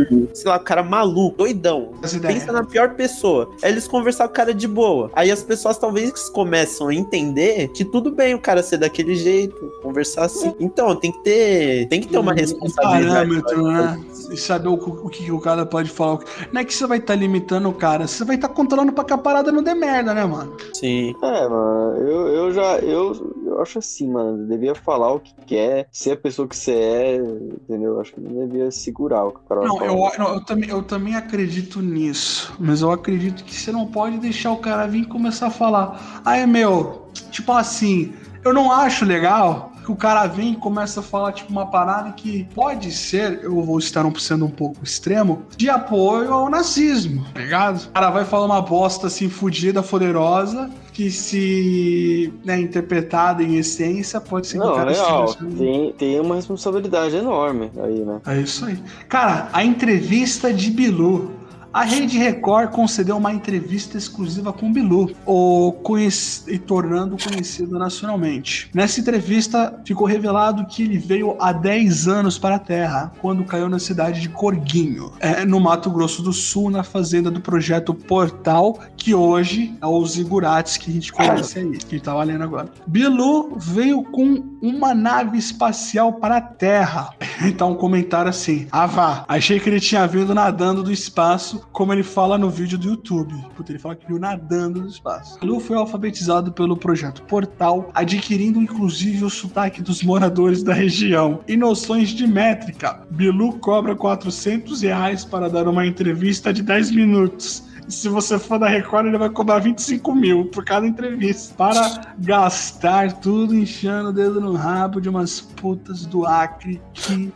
com, sei lá, o cara maluco, doidão. Pensa na pior pessoa. Aí eles conversar com o cara de boa. Aí as pessoas talvez começam a entender que tudo bem o cara ser daquele jeito, conversar assim. Então, tem que ter, tem que ter uma Um responsabilidade. parâmetro, né? E saber o, o que o cara pode falar. Não é que você vai estar limitando o cara, você vai estar controlando pra que a parada não dê merda, né, mano? Sim. É, mano, eu, eu já. Eu, eu acho assim, mano. Devia falar o que quer, ser a pessoa que você é, entendeu? Eu acho que não devia segurar o que o cara Não, vai eu, falar. não, eu, também, eu também acredito nisso. Mas eu acredito que você não pode deixar o cara vir e começar a falar. Ah, é meu, tipo assim, eu não acho legal que o cara vem e começa a falar, tipo, uma parada que pode ser, eu vou estar sendo um pouco extremo, de apoio ao nazismo, tá ligado? O cara vai falar uma bosta assim, fudida, poderosa, que se né, interpretada em essência, pode ser que o Não, esteja- Tem, tem uma responsabilidade enorme aí, né? é isso aí. Cara, a entrevista de Bilu. A Rede Record concedeu uma entrevista exclusiva com Bilu, o conhec- e tornando conhecido nacionalmente. Nessa entrevista, ficou revelado que ele veio há 10 anos para a Terra, quando caiu na cidade de Corguinho, é, no Mato Grosso do Sul, na fazenda do projeto Portal, que hoje é o Zigurates que a gente conhece aí, que tá valendo agora. Bilu veio com uma nave espacial para a Terra. Então, um comentário assim: Ah, vá, achei que ele tinha vindo nadando do espaço, como ele fala no vídeo do YouTube. Puta, ele fala que viu nadando do espaço. Bilu foi alfabetizado pelo projeto Portal, adquirindo inclusive o sotaque dos moradores da região e noções de métrica. Bilu cobra 400 reais para dar uma entrevista de 10 minutos. Se você for da Record, ele vai cobrar 25 mil por cada entrevista. Para gastar tudo enchendo o dedo no rabo de umas putas do Acre que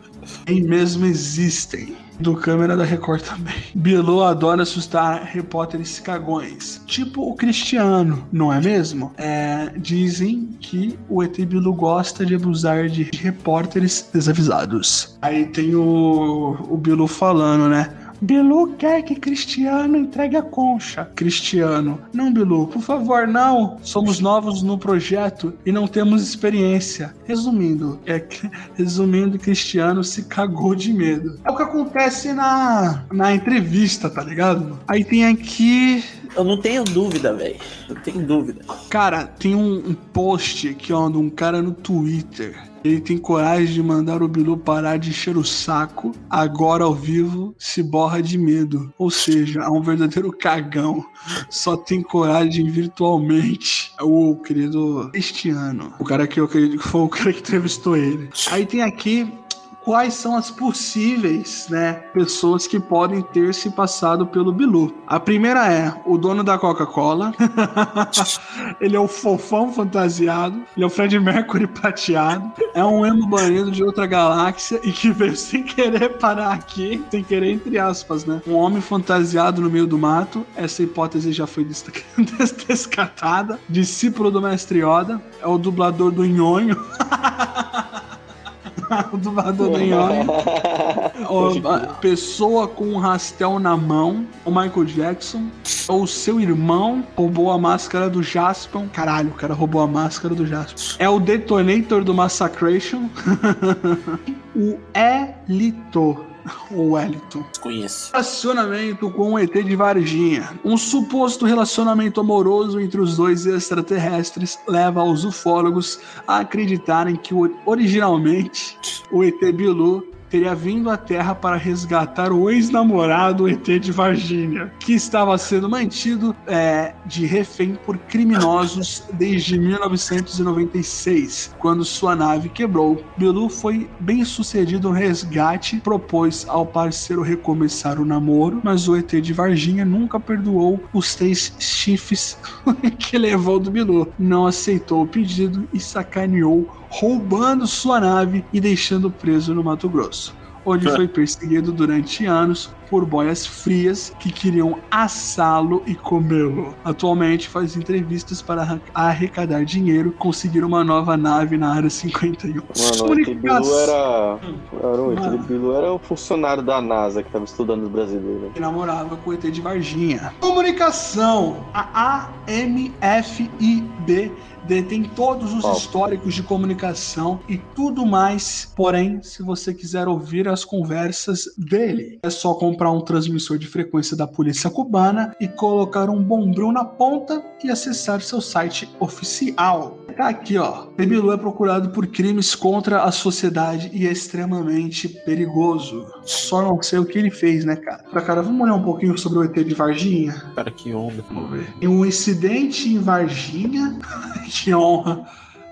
nem mesmo existem. Do câmera da Record também. Bilu adora assustar repórteres cagões. Tipo o Cristiano, não é mesmo? É, dizem que o ET Bilu gosta de abusar de repórteres desavisados. Aí tem o, o Bilu falando, né? Bilu quer que Cristiano entregue a concha. Cristiano, não, Bilu, por favor, não. Somos novos no projeto e não temos experiência. Resumindo, é resumindo, Cristiano se cagou de medo. É o que acontece na, na entrevista, tá ligado? Aí tem aqui Eu não tenho dúvida, velho. Eu tenho dúvida. Cara, tem um, um post aqui, ó, de um cara no Twitter. Ele tem coragem de mandar o Bilu parar de encher o saco. Agora ao vivo se borra de medo. Ou seja, é um verdadeiro cagão. Só tem coragem virtualmente. O querido Cristiano. O cara que eu acredito que foi o cara que entrevistou ele. Aí tem aqui quais são as possíveis, né, pessoas que podem ter se passado pelo Bilu. A primeira é o dono da Coca-Cola. ele é o fofão fantasiado. Ele é o Fred Mercury prateado. É um emo banido de outra galáxia e que veio sem querer parar aqui, sem querer entre aspas, né? Um homem fantasiado no meio do mato. Essa hipótese já foi descartada. Discípulo do mestre Yoda. É o dublador do Nhonho. o dublador do a pessoa com um rastel na mão, o Michael Jackson, ou seu irmão roubou a máscara do Jaspion. Caralho, o cara roubou a máscara do Jaspion. É o Detonator do Massacration. o Elito. O Wellington. Desconheço. Relacionamento com o ET de Varginha. Um suposto relacionamento amoroso entre os dois extraterrestres leva os ufólogos a acreditarem que originalmente o ET Bilu teria vindo à Terra para resgatar o ex-namorado ET de Varginha, que estava sendo mantido é, de refém por criminosos desde 1996, quando sua nave quebrou. Bilu foi bem sucedido no resgate, propôs ao parceiro recomeçar o namoro, mas o ET de Varginha nunca perdoou os três chifres que levou do Bilu. Não aceitou o pedido e sacaneou, roubando sua nave e deixando preso no Mato Grosso. Onde foi perseguido durante anos por boias frias que queriam assá-lo e comê-lo. Atualmente faz entrevistas para arrecadar dinheiro, conseguir uma nova nave na área 51. Mano, o Bilu era. era o. Bilu era o funcionário da NASA que tava estudando os brasileiros. que namorava com o ET de Varginha. Comunicação. A AMFIB detém todos os históricos de comunicação e tudo mais. Porém, se você quiser ouvir as conversas dele, é só comprar um transmissor de frequência da polícia cubana e colocar um bombril na ponta e acessar seu site oficial. Tá aqui, ó. Bilu é procurado por crimes contra a sociedade e é extremamente perigoso. Só não sei o que ele fez, né, cara? Pra cara, vamos olhar um pouquinho sobre o ET de Varginha? Cara, que onda. Vamos ver. Em um incidente em Varginha. que honra.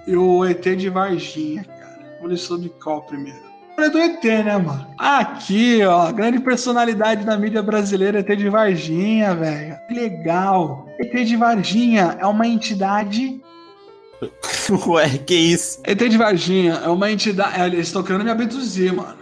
E o ET de Varginha, cara. Vamos ler sobre qual primeiro? É do ET, né, mano? Aqui, ó. Grande personalidade da mídia brasileira, ET de Varginha, velho. Que legal. ET de Varginha é uma entidade Ué, que isso? ET de Varginha é uma entidade. é, Eles estão querendo me abduzir, mano.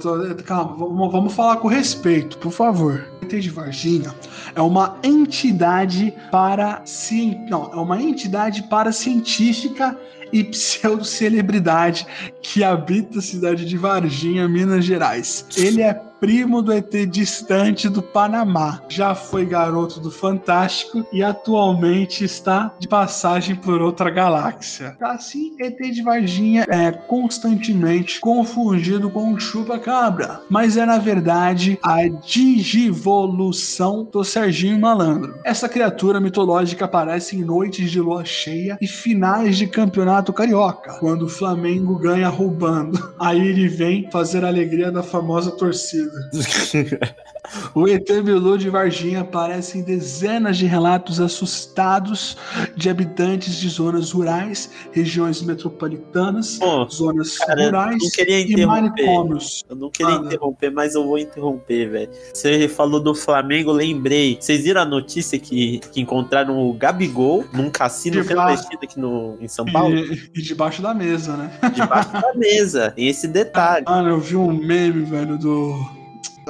Tô- Calma, vamos, vamos falar com respeito, por favor. ET de Varginha é uma entidade para cien... Não, é uma entidade para científica e pseudo-celebridade que habita a cidade de Varginha, Minas Gerais. Ele é primo do ET distante do Panamá. Já foi garoto do Fantástico e atualmente está de passagem por outra galáxia. Assim, ET de Varginha é constantemente confundido com chupa-cabra, mas é na verdade a digivolução do Serginho Malandro. Essa criatura mitológica aparece em noites de lua cheia e finais de campeonato carioca, quando o Flamengo ganha roubando. Aí ele vem fazer a alegria da famosa torcida. O ET Bilu de Varginha aparece em dezenas de relatos assustados de habitantes de zonas rurais, regiões metropolitanas, Pô, zonas cara, rurais e manicômios. Eu não queria Fala. interromper, mas eu vou interromper, velho. Você falou do Flamengo, lembrei. Vocês viram a notícia que, que encontraram o Gabigol num cassino clandestino aqui no, em São Paulo? E, e debaixo da mesa, né? Debaixo da mesa. Tem esse detalhe. Mano, eu vi um meme, velho, do.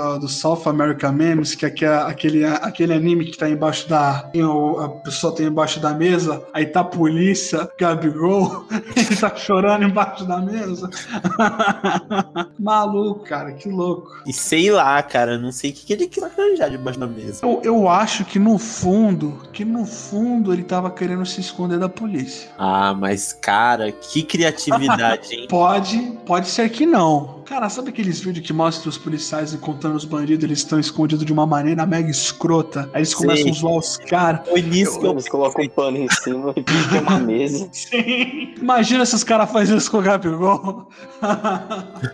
Do, do South America Memes, que é aquele, aquele, aquele anime que tá embaixo da. tem o- A pessoa tá embaixo da mesa, aí tá a polícia, Gabigol, ele tá chorando embaixo da mesa. Maluco, cara, que louco. E sei lá, cara, não sei o que, que ele quis arranjar debaixo da mesa. Eu, eu acho que no fundo, que no fundo ele tava querendo se esconder da polícia. Ah, mas cara, que criatividade, hein? Pode, pode ser que não. Cara, sabe aqueles vídeos que mostram os policiais encontrando os bandidos, eles estão escondidos de uma maneira mega escrota. Aí eles começam a zoar os caras. Foi nisso que eu Eles colocam um pano em cima e tem uma mesa. Sim. Imagina se os caras fazem isso com o Gabigol.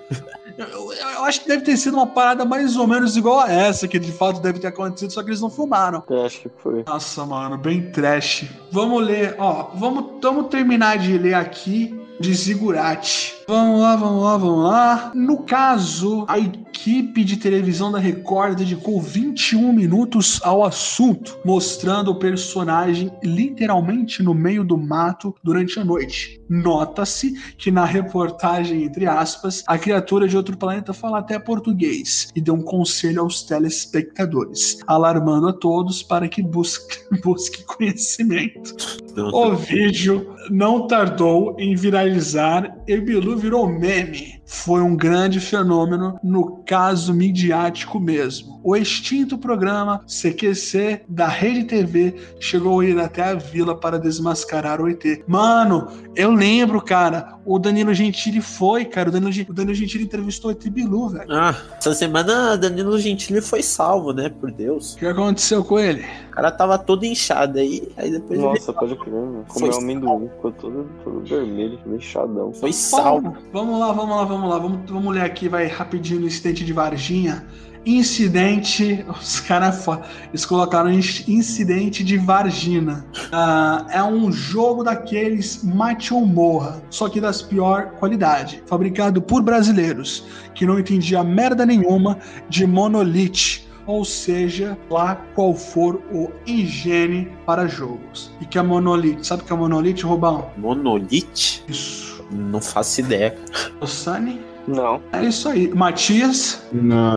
Eu, eu- eu acho que deve ter sido uma parada mais ou menos igual a essa, que de fato deve ter acontecido, só que eles não filmaram. Eu acho que foi. Nossa, mano, bem trash. Vamos ler, ó, vamos, vamos terminar de ler aqui de Zigurati. Vamos lá, vamos lá, vamos lá. No caso, a equipe de televisão da Record dedicou 21 minutos ao assunto, mostrando o personagem literalmente no meio do mato durante a noite. Nota-se que na reportagem, entre aspas, a criatura de outro planeta fala até português e deu um conselho aos telespectadores, alarmando a todos para que busque, busque conhecimento. O vídeo não tardou em viralizar e Bilu virou meme. Foi um grande fenômeno no caso midiático mesmo. O extinto programa CQC da Rede TV chegou a ir até a vila para desmascarar o ET. Mano, eu lembro, cara, o Danilo Gentili foi, cara. O Danilo, o Danilo Gentili entrevistou o ET Bilu, velho. Ah, essa semana Danilo Gentili foi salvo, né? Por Deus. O que aconteceu com ele? O cara tava todo inchado aí, aí depois ele Nossa, pode crer, mano. Comeu Foi amendoim, ficou todo, todo vermelho, inchadão. foi salvo. Vamos, vamos lá, vamos lá, vamos lá. Vamos, vamos ler aqui, vai rapidinho no incidente de Varginha. Incidente. Os caras fo- eles colocaram inc- incidente de Vargina. Ah, é um jogo daqueles mate ou morra, só que das pior qualidade. Fabricado por brasileiros que não entendia merda nenhuma de monolith. Ou seja, lá qual for o higiene para jogos. E que é monolith? Sabe o que é monolith, Rubão? Monolith? Isso. Não faço ideia. O Sunny? Não. É isso aí. Matias, Não.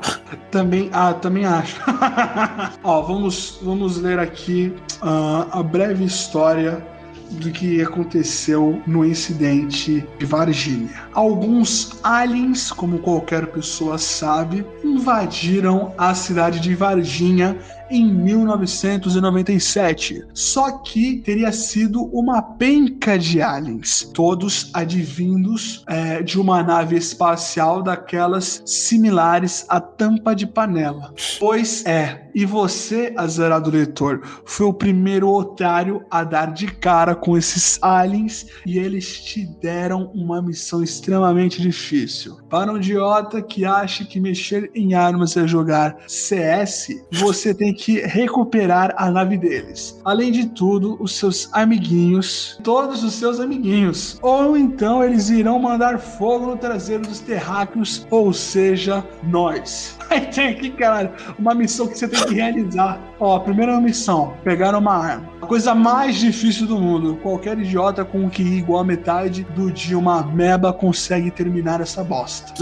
também, ah, também acho. Ó, vamos, vamos ler aqui ah, a breve história do que aconteceu no incidente de Varginha. Alguns aliens, como qualquer pessoa sabe, invadiram a cidade de Varginha em 1997. Só que teria sido uma penca de aliens, todos advindos é, de uma nave espacial daquelas similares à tampa de panela. Pois é, e você, azarado leitor, foi o primeiro otário a dar de cara com esses aliens e eles te deram uma missão extremamente difícil. Para um idiota que acha que mexer em armas é jogar CS, você tem que recuperar a nave deles. Além de tudo, os seus amiguinhos, todos os seus amiguinhos. Ou então eles irão mandar fogo no traseiro dos terráqueos, ou seja, nós. Aí tem aqui, cara, uma missão que você tem que realizar. Ó, a primeira missão, pegar uma arma. A coisa mais difícil do mundo. Qualquer idiota com um QI igual a metade do de uma meba consegue terminar essa bosta.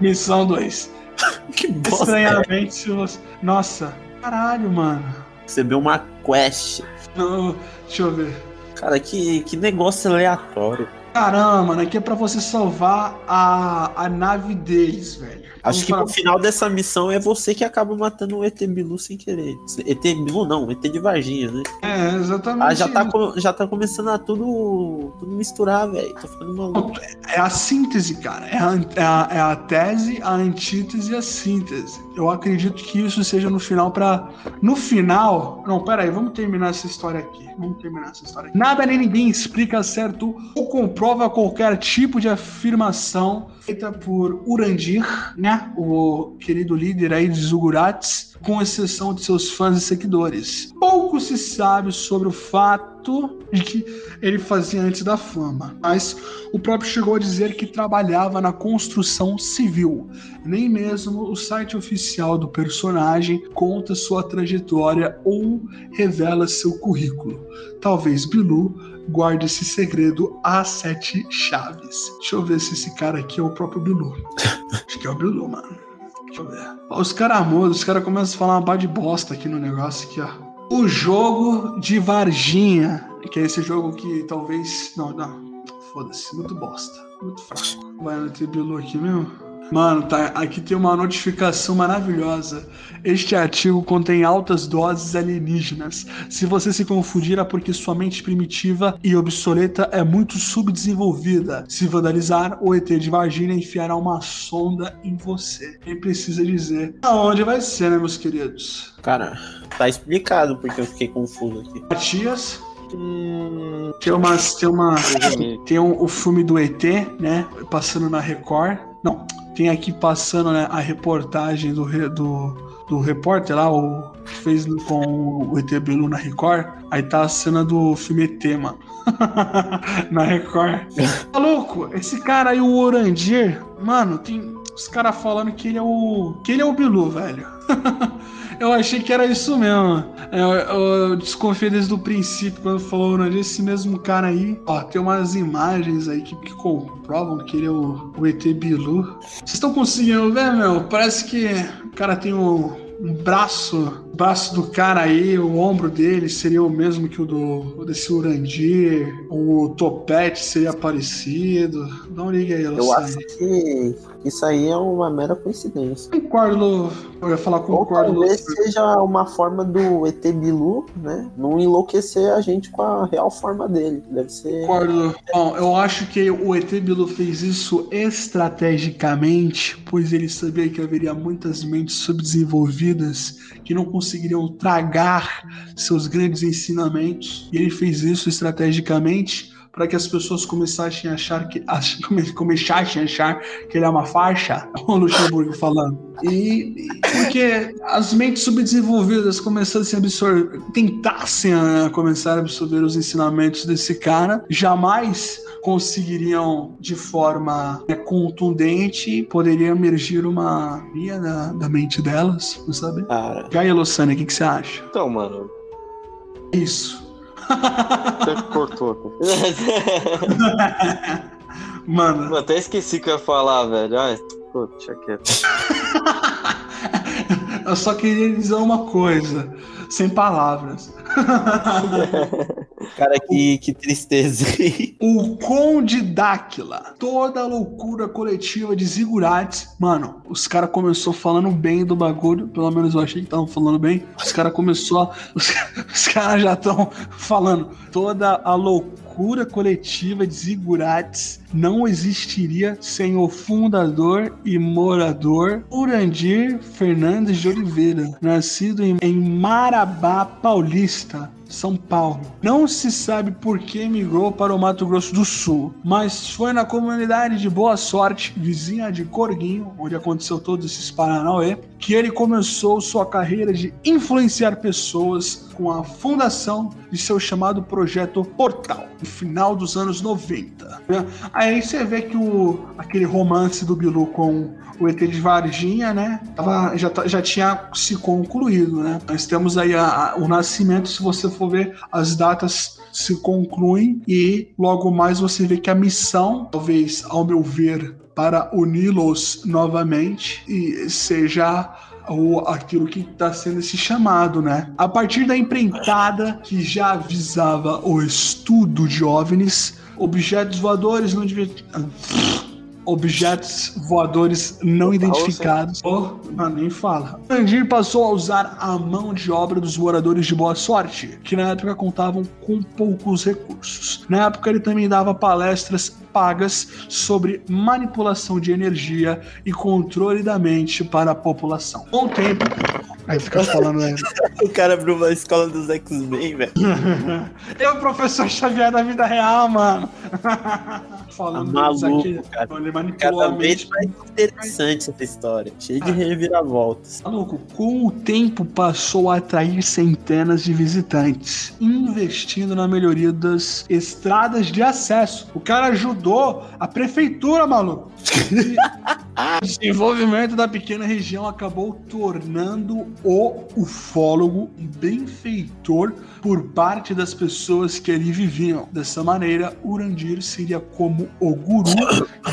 Missão 2. que bosta. Estranhamente, se você... Nossa, caralho, mano. Recebeu uma quest. Não, deixa eu ver. Cara, que, que negócio aleatório. Caramba, mano, aqui é pra você salvar a, a nave deles, velho. Acho que no final dessa missão é você que acaba matando o ET Bilu sem querer. ET Bilu não, ET de Varginha, né? É, exatamente. Ah, já tá, já tá começando a tudo, tudo misturar, velho. Tô ficando maluco. É a síntese, cara. É a, é, a, é a tese, a antítese e a síntese. Eu acredito que isso seja no final pra. No final. Não, pera aí, vamos terminar essa história aqui. Vamos terminar essa história aqui. Nada nem ninguém explica certo ou comprova qualquer tipo de afirmação feita por Urandir, né? O querido líder aí de Zugurats, com exceção de seus fãs e seguidores. Pouco se sabe sobre o fato de que ele fazia antes da fama, mas o próprio chegou a dizer que trabalhava na construção civil. Nem mesmo o site oficial do personagem conta sua trajetória ou revela seu currículo. Talvez Bilu guarde esse segredo a sete chaves. Deixa eu ver se esse cara aqui é o próprio Bilu. Acho que é o Bilu, mano. Os caras mudam, os caras começam a falar uma bar de bosta aqui no negócio aqui, ó. O jogo de Varginha, que é esse jogo que talvez. Não, não. Foda-se, muito bosta. Muito fraco. Vai no Tribilu aqui mesmo? Mano, tá, aqui tem uma notificação maravilhosa. Este artigo contém altas doses alienígenas. Se você se confundir é porque sua mente primitiva e obsoleta é muito subdesenvolvida. Se vandalizar, o ET de Varginha enfiará uma sonda em você. Quem precisa dizer aonde vai ser, né, meus queridos? Cara, tá explicado porque eu fiquei confuso aqui. Matias, Hum, tem umas. Tem uma. Tem um- o filme do ET, né? Passando na Record. Não, tem aqui passando né, a reportagem do, do, do repórter lá, o que fez com o ET Bilu na Record. Aí tá a cena do filme ET, mano. na Record. Maluco, esse cara aí, o Orandir, mano, tem os caras falando que ele é o. que ele é o Bilu, velho. Eu achei que era isso mesmo. É, Eu, eu desconfiei desde o princípio quando falou esse mesmo cara aí. Ó, tem umas imagens aí que, que comprovam que ele é o, o ET Bilu. Vocês estão conseguindo ver, meu? Parece que o cara tem o, um braço, braço do cara aí, o ombro dele seria o mesmo que o do desse Urandir. O topete seria parecido. Dá uma liga aí, eu acho que isso aí é uma mera coincidência. Concordo, eu ia falar Ou concordo. talvez Luciano. seja uma forma do ET Bilu, né? Não enlouquecer a gente com a real forma dele. Deve ser. Concordo. Bom, eu acho que o ET Bilu fez isso estrategicamente, pois ele sabia que haveria muitas mentes subdesenvolvidas que não conseguiriam tragar seus grandes ensinamentos. E ele fez isso estrategicamente para que as pessoas começassem a achar que ach- come- começassem a achar que ele é uma faixa, o Luxemburgo falando. E e porque as mentes subdesenvolvidas começassem a absorver, tentassem a começar a absorver os ensinamentos desse cara, jamais conseguiriam de forma né, contundente poderia emergir uma via da, da mente delas, não sabe? Cara, Gaia Lossana, o que, que você acha? Então, mano, Isso. Até que cortou. Mano, Eu até esqueci o que eu ia falar, velho. Ai, pô, deixa quieto. eu só queria dizer uma coisa, sem palavras. Cara, que, que tristeza. O Conde Dáquila. Toda a loucura coletiva de Zigurates. Mano, os caras começou falando bem do bagulho. Pelo menos eu achei que estavam falando bem. Os caras começou a- Os, os caras já estão falando. Toda a loucura coletiva de Zigurates não existiria sem o fundador e morador Urandir Fernandes de Oliveira, nascido em, em Marabá Paulista, São Paulo. Não se sabe por que migrou para o Mato Grosso do Sul, mas foi na comunidade de Boa Sorte, vizinha de Corguinho, onde aconteceu todos esses Paranauê, que ele começou sua carreira de influenciar pessoas com a fundação de seu chamado projeto Portal, no final dos anos 90. né? Aí você vê que o, aquele romance do Bilu com o ET de Varginha, né? tava- já, tá- já tinha se concluído, né? Nós temos aí a- a- o nascimento, se você for ver, as datas se concluem e logo mais você vê que a missão, talvez, ao meu ver, para uni-los novamente e seja o, aquilo que está sendo esse chamado, né? A partir da empreitada que já visava o estudo de OVNIs, objetos voadores não devia... Objetos voadores não identificados. Oh, mas nem fala. Andir passou a usar a mão de obra dos moradores de boa sorte, que na época contavam com poucos recursos. Na época ele também dava palestras pagas sobre manipulação de energia e controle da mente para a população. Com o tempo. Aí fica falando, né? o cara abriu uma escola dos X-Men, velho. Eu, professor Xavier da vida real, mano. Falando Tá maluco, aqui. cara. Ele manipulou Cada vez mais interessante essa história. Cheio de reviravoltas. Maluco, com o tempo passou a atrair centenas de visitantes, investindo na melhoria das estradas de acesso. O cara ajudou a prefeitura, maluco. o desenvolvimento da pequena região acabou tornando o ufólogo um benfeitor por parte das pessoas que ali viviam. Dessa maneira, Urandir seria como o guru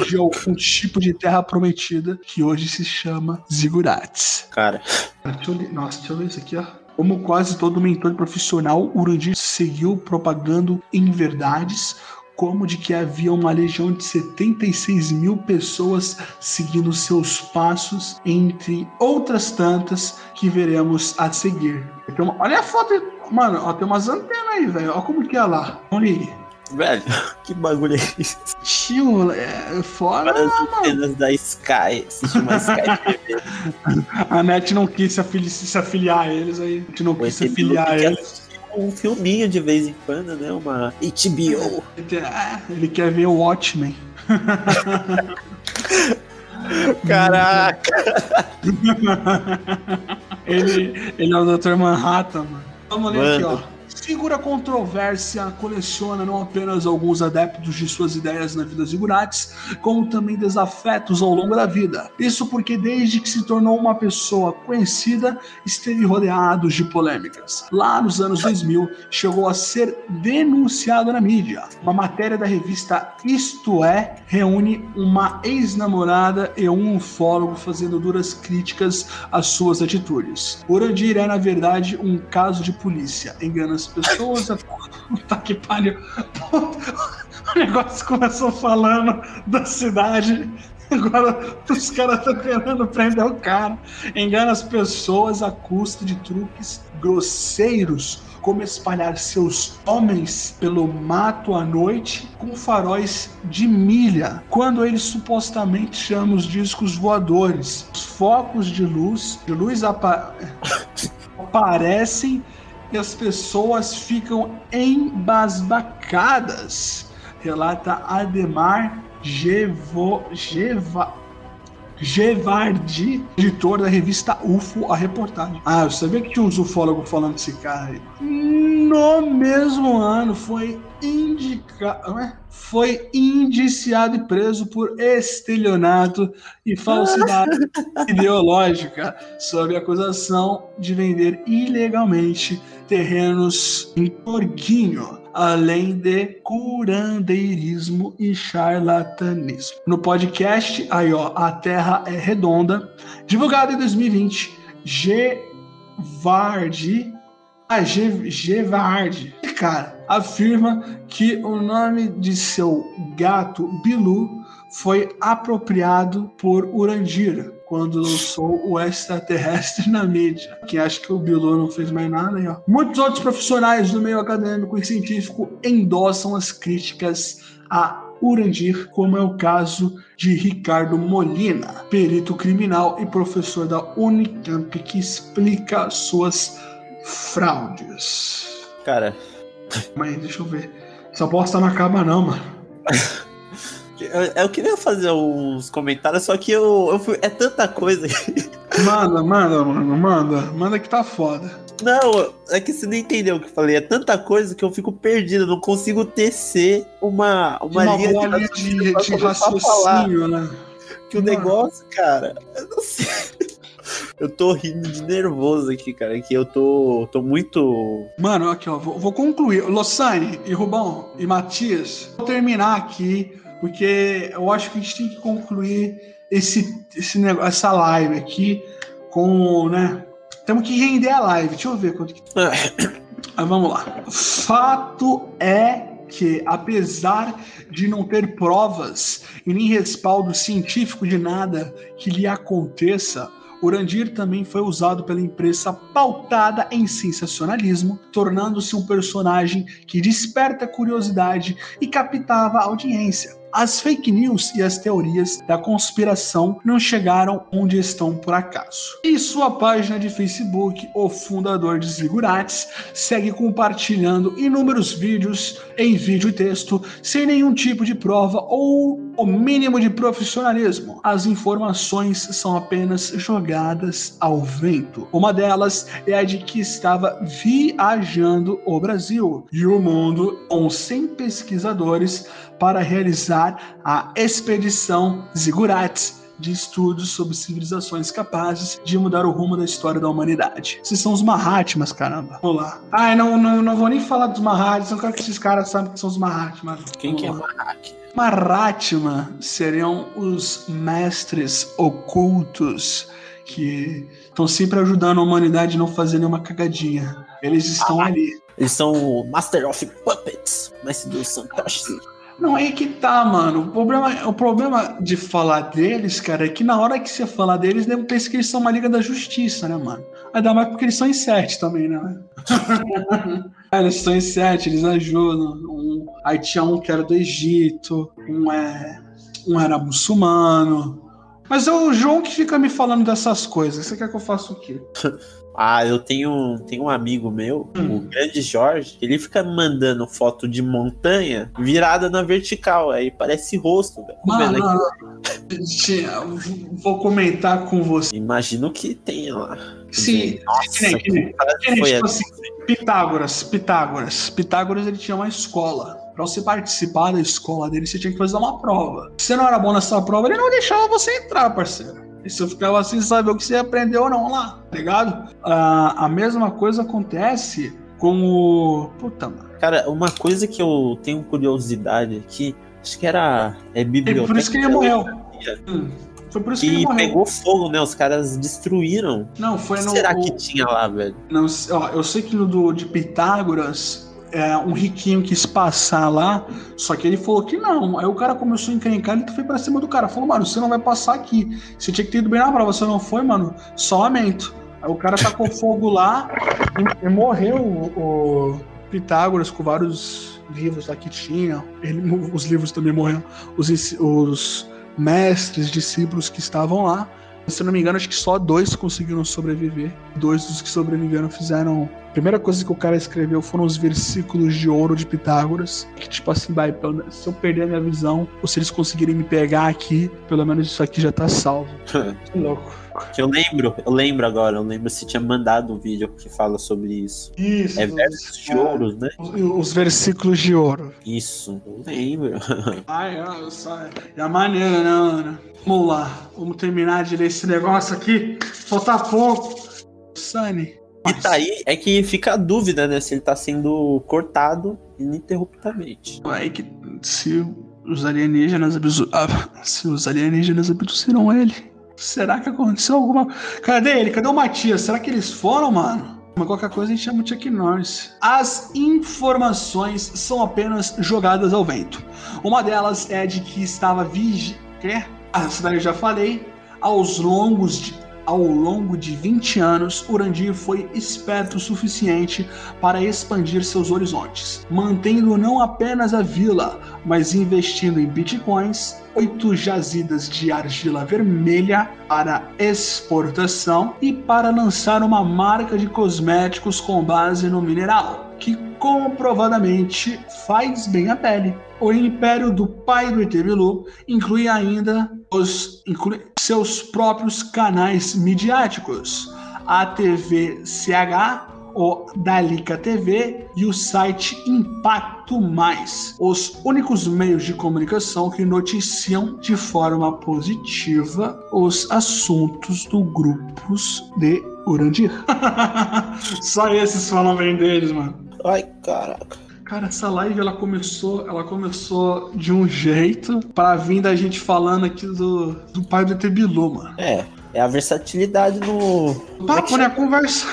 de algum tipo de terra prometida que hoje se chama Zigurats. Cara, Deixa ler- Nossa, deixa eu ler isso aqui, ó. Como quase todo mentor profissional, Urandir seguiu propagando em verdades, como de que havia uma legião de 76 mil pessoas seguindo seus passos, entre outras tantas que veremos a seguir. Uma- olha a foto, mano, ó, tem umas antenas aí, velho. Olha como que é lá. Olha velho, que bagulho é isso? Tio, é foda. Para as antenas da Sky. Assistir uma Sky TV. A NET não quis se, afili- se afiliar a eles, aí a gente não quis se afiliar a eles. Um filminho de vez em quando, né? Uma HBO. Ele quer- ah, Ele quer ver o Watchmen. Caraca! ele, ele é o Dr. Manhattan, mano. Vamos ler aqui, ó. Segura controvérsia, coleciona não apenas alguns adeptos de suas ideias na vida zigurates, como também desafetos ao longo da vida. Isso porque desde que se tornou uma pessoa conhecida, esteve rodeado de polêmicas. Lá nos anos 2000, chegou a ser denunciado na mídia. Uma matéria da revista Isto É reúne uma ex-namorada e um ufólogo fazendo duras críticas às suas atitudes. Urandir é, na verdade, um caso de polícia. Engana as pessoas. a- Puta que pariu. O negócio começou falando da cidade. Agora os caras estão querendo prender o cara. Engana as pessoas à custa de truques grosseiros, como espalhar seus homens pelo mato à noite com faróis de milha, quando eles supostamente chamam os discos voadores. Os focos de luz, de luz apa- aparecem e as pessoas ficam embasbacadas, relata Ademar Gevo, Geva, Gevardi, editor da revista UFO, a reportagem. Ah, eu sabia que tinha uns ufólogos falando desse cara aí. No mesmo ano foi indicado, foi indiciado e preso por estelionato e falsidade ideológica sob acusação de vender ilegalmente terrenos em Torguinho, além de curandeirismo e charlatanismo. No podcast, aí ó, A Terra é Redonda, divulgado em 2020, Gevardi, a Ge- Gevardi, cara, afirma que o nome de seu gato Bilu foi apropriado por Urandir quando lançou o extraterrestre na mídia. Que acha que o Bilu não fez mais nada aí, ó. Muitos outros profissionais do meio acadêmico e científico endossam as críticas a Urandir, como é o caso de Ricardo Molina, perito criminal e professor da Unicamp, que explica suas fraudes. Cara, Mas deixa eu ver. Essa bosta não acaba, não, mano. eu, eu queria fazer uns comentários, só que eu, eu fui- é tanta coisa. Manda, manda, mano, manda. Manda que tá foda. Não, é que você não entendeu o que eu falei. É tanta coisa que eu fico perdido, não consigo tecer uma, uma, Uma linha de, de falar. raciocínio, né? Que o Mano. negócio, cara, eu não sei. Eu tô rindo de nervoso aqui, cara, que eu tô, tô muito. Mano, aqui, ó. Vou, vou concluir. Lossane e Rubão e Matias, vou terminar aqui, porque eu acho que a gente tem que concluir esse, esse negócio, essa live aqui com, né? Temos que render a live. Deixa eu ver quanto que. Ah, vamos lá. Fato é que, apesar de não ter provas e nem respaldo científico de nada que lhe aconteça, Urandir também foi usado pela imprensa pautada em sensacionalismo, tornando-se um personagem que desperta curiosidade e captava audiência. As fake news e as teorias da conspiração não chegaram onde estão por acaso. Em sua página de Facebook, o fundador de Zigurates segue compartilhando inúmeros vídeos em vídeo e texto sem nenhum tipo de prova ou o mínimo de profissionalismo. As informações são apenas jogadas ao vento. Uma delas é a de que estava viajando o Brasil e o mundo com 100 pesquisadores para realizar a expedição Ziggurat de estudos sobre civilizações capazes de mudar o rumo da história da humanidade. Esses são os Mahatmas, caramba. Vamos lá. Ai, não, não, não vou nem falar dos Mahatmas, não quero que esses caras saibam que são os Mahatmas. Quem que é. Mahak? Mahatma seriam os mestres ocultos que estão sempre ajudando a humanidade a não fazer nenhuma cagadinha. Eles estão ali. Eles são o Master of Puppets, mestre dos Santoshi. Não, é que tá, mano. O problema, o problema de falar deles, cara, é que na hora que você falar deles, nego pensa que eles são uma Liga da Justiça, né, mano? Ainda mais porque eles são sete também, né? Eles são sete, eles ajudam. Um, aí tinha um que era do Egito, um, é, um era muçulmano. Mas é o João que fica me falando dessas coisas. Você quer que eu faça o quê? Ah, eu tenho, tenho um amigo meu, o grande Jorge, ele fica me mandando foto de montanha virada na vertical, aí parece rosto, velho. Tô vendo Mano, vou comentar com você. Imagino que tenha lá. Sim, Nossa, que que que foi tipo assim, Pitágoras, Pitágoras. Pitágoras ele tinha uma escola. Pra você participar da escola dele, você tinha que fazer uma prova. Se você não era bom nessa prova, ele não deixava você entrar, parceiro. E você ficava assim, saber o que você aprendeu ou não lá, tá ligado? Ah, a mesma coisa acontece com o. Puta, mano. Cara, uma coisa que eu tenho curiosidade aqui, acho que era é biblioteca. por isso que ele morreu. Hum, foi por isso que ele Que morreu. pegou fogo, né? Os caras destruíram. Não, O foi que no. será o- que tinha lá, velho? Não, ó, eu sei que no do, de Pitágoras, é, um riquinho quis passar lá, só que ele falou que não. Aí o cara começou a encrencar, ele foi pra cima do cara. Falou, mano, você não vai passar aqui. Você tinha que ter ido bem na prova, você não foi, mano. Só lamento. Aí o cara tacou fogo lá e, e morreu o, o Pitágoras com vários livros lá que tinha. Ele, os livros também morreram. Os, os mestres, discípulos que estavam lá. Se não me engano, acho que só dois conseguiram sobreviver. Dois dos que sobreviveram fizeram. A primeira coisa que o cara escreveu foram os versículos de ouro de Pitágoras. Que, tipo assim, vai, se eu perder a minha visão, ou se eles conseguirem me pegar aqui, pelo menos isso aqui já tá salvo. Que louco. Eu lembro, eu lembro agora, eu lembro se tinha mandado um vídeo que fala sobre isso. Isso. É versos de ouros, né? Os, os versículos de ouro. Isso, eu lembro. Ai, eu só- é a maneira, né, mano? Vamos lá, vamos terminar de ler esse negócio aqui. Falta pouco. Sunny. E tá aí é que fica a dúvida, né? Se ele tá sendo cortado ininterruptamente. Aí que se os alienígenas abdu- ah, se os alienígenas abduziram ele, será que aconteceu alguma? Cadê ele? Cadê o Matias? Será que eles foram, mano? Mas qualquer coisa a gente chama o Chuck Norris. As informações são apenas jogadas ao vento. Uma delas é de que estava vigi... Quê? Ah, daí eu já falei. Aos longos de... Ao longo de 20 anos, Urandir foi esperto o suficiente para expandir seus horizontes, mantendo não apenas a vila, mas investindo em bitcoins, oito jazidas de argila vermelha para exportação e para lançar uma marca de cosméticos com base no mineral, que comprovadamente faz bem à pele. O império do pai do Etebilu inclui ainda os, inclui seus próprios canais midiáticos, a TV CH, o Dalica TV e o site Impacto Mais, os únicos meios de comunicação que noticiam de forma positiva os assuntos do grupos de Urandir. Só esses falam bem deles, mano. Ai, caraca. Cara, essa live ela começou, ela começou de um jeito para vir da gente falando aqui do, do pai do Tebilu, mano. É, é a versatilidade no. Papo, né? Conversa.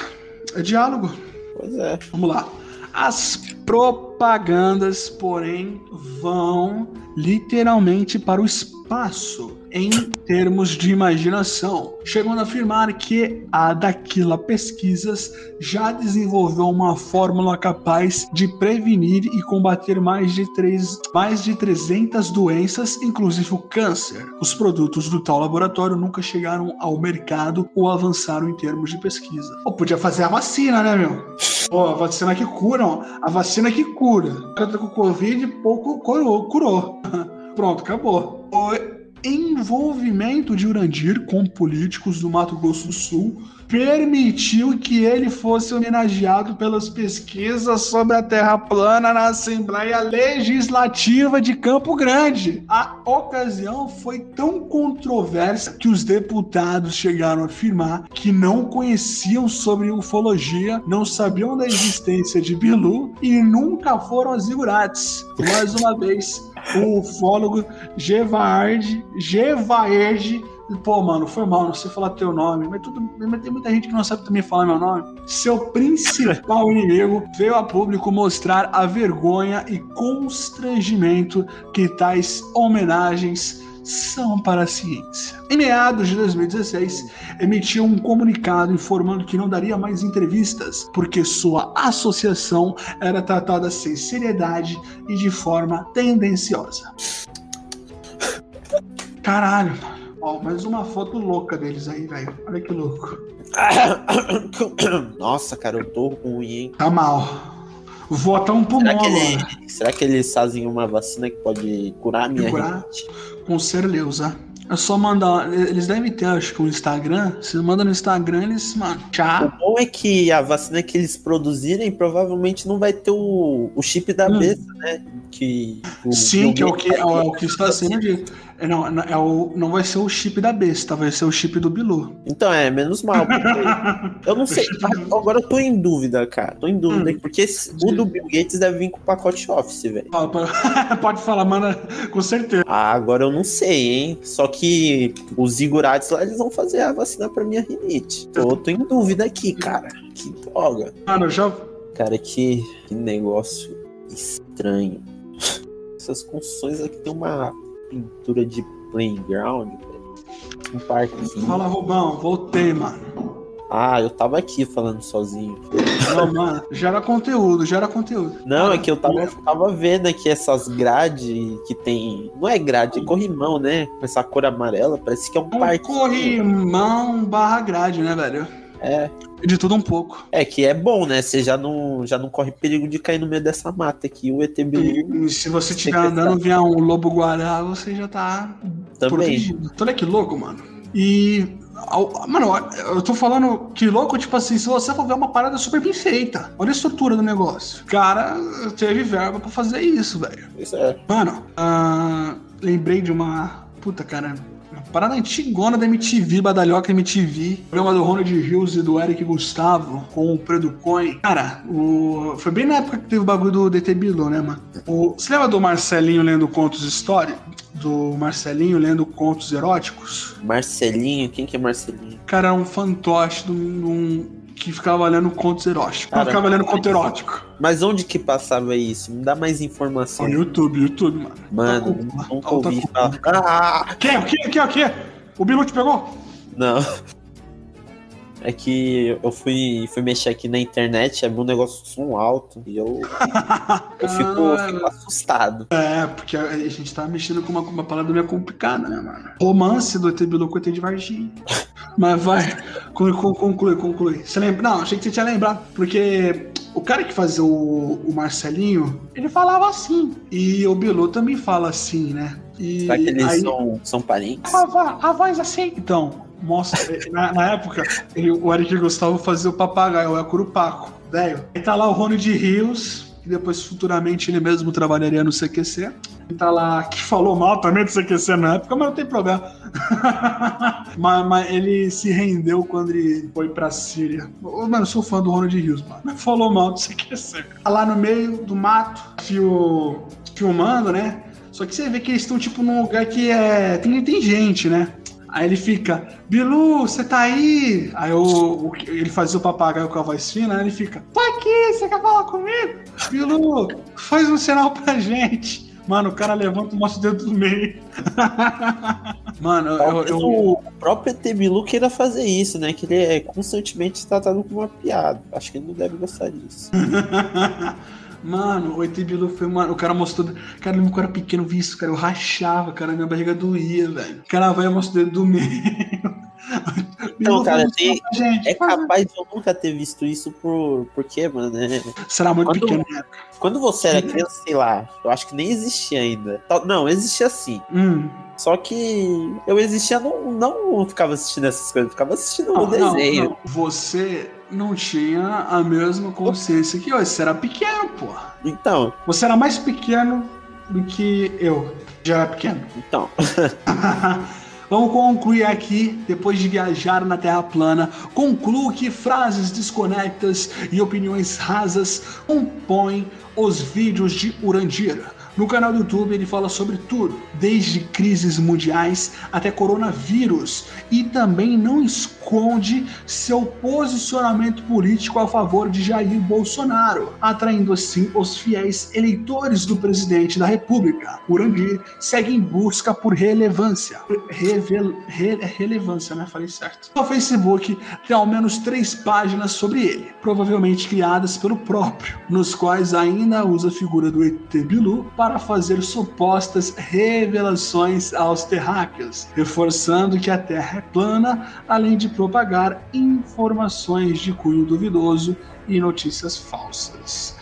É diálogo. Pois é. Vamos lá. As propagandas, porém, vão literalmente para o espaço em termos de imaginação, chegando a afirmar que a Daquila Pesquisas já desenvolveu uma fórmula capaz de prevenir e combater mais de, três, mais de 300 doenças, inclusive o câncer. Os produtos do tal laboratório nunca chegaram ao mercado ou avançaram em termos de pesquisa. Ou podia fazer a vacina, né, meu? Ó, a vacina que cura, ó. A vacina que cura. Tá com Covid, pouco curou. curou. Pronto, acabou. O envolvimento de Urandir com políticos do Mato Grosso do Sul permitiu que ele fosse homenageado pelas pesquisas sobre a Terra plana na Assembleia Legislativa de Campo Grande. A ocasião foi tão controversa que os deputados chegaram a afirmar que não conheciam sobre ufologia, não sabiam da existência de Bilu e nunca foram a zigurates. Mais uma vez, o ufólogo Gevaerd, Gevaerd Pô, mano, foi mal, não sei falar teu nome, mas, tudo, mas tem muita gente que não sabe também falar meu nome. Seu principal inimigo veio a público mostrar a vergonha e constrangimento que tais homenagens são para a ciência. Em meados de 2016, emitiu um comunicado informando que não daria mais entrevistas, porque sua associação era tratada sem seriedade e de forma tendenciosa. Caralho, mano. Ó, mais uma foto louca deles aí, velho. Olha que louco. Nossa, cara, eu tô ruim, hein? Tá mal. Vou até um pulmão Será que, agora. ele, será que eles fazem uma vacina que pode curar a minha Curar? rinite? Com certeza. É só mandar. Eles devem ter, acho que, um Instagram. Você manda no Instagram, eles, mano, O tchau. bom é que a vacina que eles produzirem provavelmente não vai ter o, o chip da Hum. besta, né? Que, o Sim, que é o que, é, o- é o que está sendo dito. É, não, é o, não vai ser o chip da besta, vai ser o chip do Bilu. Então, é, menos mal. eu não sei. Agora eu tô em dúvida, cara. Tô em dúvida. Hum. Porque esse- o do Bill Gates deve vir com o pacote Office, velho. Pode- falar, mano, com certeza. Ah, agora eu não sei, hein? Só que os Zigurates lá, eles vão fazer a vacina pra minha rinite. Tô, tô em dúvida aqui, cara. Que droga. Mano, eu já. Cara, que, que negócio estranho. Essas construções aqui tem uma pintura de playground, velho. Um parquinho. Fala, Rubão, voltei, mano. Ah, eu tava aqui falando sozinho. Não, mano, gera conteúdo, gera conteúdo. Não, é que eu tava, tava vendo aqui essas grades que tem. Não é grade, é corrimão, né? Com essa cor amarela, parece que é um Um parque. corrimão barra grade, né, velho? É, De tudo um pouco. é que é bom, né? Você já não, já não corre perigo de cair no meio dessa mata aqui. O ET Bilu E se você estiver andando vier um lobo guará, você já tá também. protegido. Olha que louco, mano. E. Mano, eu tô falando que louco, tipo assim, se você for ver uma parada super bem feita. Olha a estrutura do negócio. Cara, teve verba pra fazer isso, velho. Isso é. Mano, ah, lembrei de uma. Puta, cara. Parada antigona da MTV, Badalhoca MTV. Programa do Ronald Hills e do Eric Gustavo com o Predo Coin. Cara, o... foi bem na época que teve o bagulho do DT Bilu, né, mano? O... Você lembra do Marcelinho lendo contos históricos? Do Marcelinho lendo contos eróticos? Marcelinho, quem que é Marcelinho? Cara, era um fantoche de um- que ficava lendo contos eróticos. Ficava lendo conto erótico. Mas onde que passava isso? Me dá mais informação. No YouTube, YouTube, mano. Mano, Tá nunca ouvi falar. Ah! Que? O que? O que? O que? O Bilu te pegou? Não. É que eu fui, fui mexer aqui na internet, é um negócio de som alto e eu, eu fico, eu Ah, fico assustado. É, porque a gente tá mexendo com uma, uma palavra meio complicada, né, mano? Romance do ET Bilu com o ET de Varginha. Mas vai, conclui, conclui, conclui. Você lembra? Não, achei que você tinha lembrado. Porque o cara que fazia o, o Marcelinho, ele falava assim. E o Bilu também fala assim, né? E Será que eles aí- são, são parentes? a, a voz assim. Então, mostra. Na, na época, ele- o Eric Gustavo fazia o papagaio, é Curupaco, velho. Aí tá lá o Rony de Rios, que depois futuramente ele mesmo trabalharia no CQC. E tá lá, que falou mal também do CQC na época, mas não tem problema. mas, mas ele se rendeu quando ele foi pra Síria. Ô, Mano, eu sou fã do Rony de Rios, mano. Falou mal do CQC. Tá lá no meio do mato, filmando, né? Só que você vê que eles estão, tipo, num lugar que é. Tem, tem gente, né? Aí ele fica, Bilu, você tá aí? Aí o, o- ele fazia o papagaio com a voz fina, né? Ele fica, tô aqui, você quer falar comigo? Bilu, faz um sinal pra gente. Mano, o cara levanta e mostra o dedo do meio. Mano, eu, eu, o próprio ET Bilu queira fazer isso, né? Que ele é constantemente tratado como uma piada. Acho que ele não deve gostar disso. Mano, o ET Bilu foi, mano, o cara mostrou. Cara, eu lembro que eu era pequeno, vi isso, cara, eu rachava, cara, minha barriga doía, velho. O cara vai e mostra o dedo do meio. Então, cara, faz tem- gente. É capaz de eu nunca ter visto isso por. Por quê, mano? É- Será muito Quando- pequeno, né? Quando você era criança, sei lá, eu acho que nem existia ainda. Não, existia sim. Hum. Só que eu existia, não, não ficava assistindo essas coisas, ficava assistindo Não, o desenho. não. Você não tinha a mesma consciência que eu. Você era pequeno, porra. Então, Você era mais pequeno do que eu. Já era pequeno. então. Vamos concluir aqui, depois de viajar na Terra plana, concluo que frases desconectas e opiniões rasas compõem os vídeos de Urandira. No canal do YouTube ele fala sobre tudo, desde crises mundiais até coronavírus, e também não esconde seu posicionamento político a favor de Jair Bolsonaro, atraindo assim os fiéis eleitores do presidente da República. Urandir segue em busca por relevância. Revel, re- relevância, né? Falei certo. No Facebook tem ao menos três páginas sobre ele, provavelmente criadas pelo próprio, nos quais ainda usa a figura do ET Bilu para fazer supostas revelações aos terráqueos, reforçando que a Terra é plana, além de propagar informações de cunho duvidoso e notícias falsas.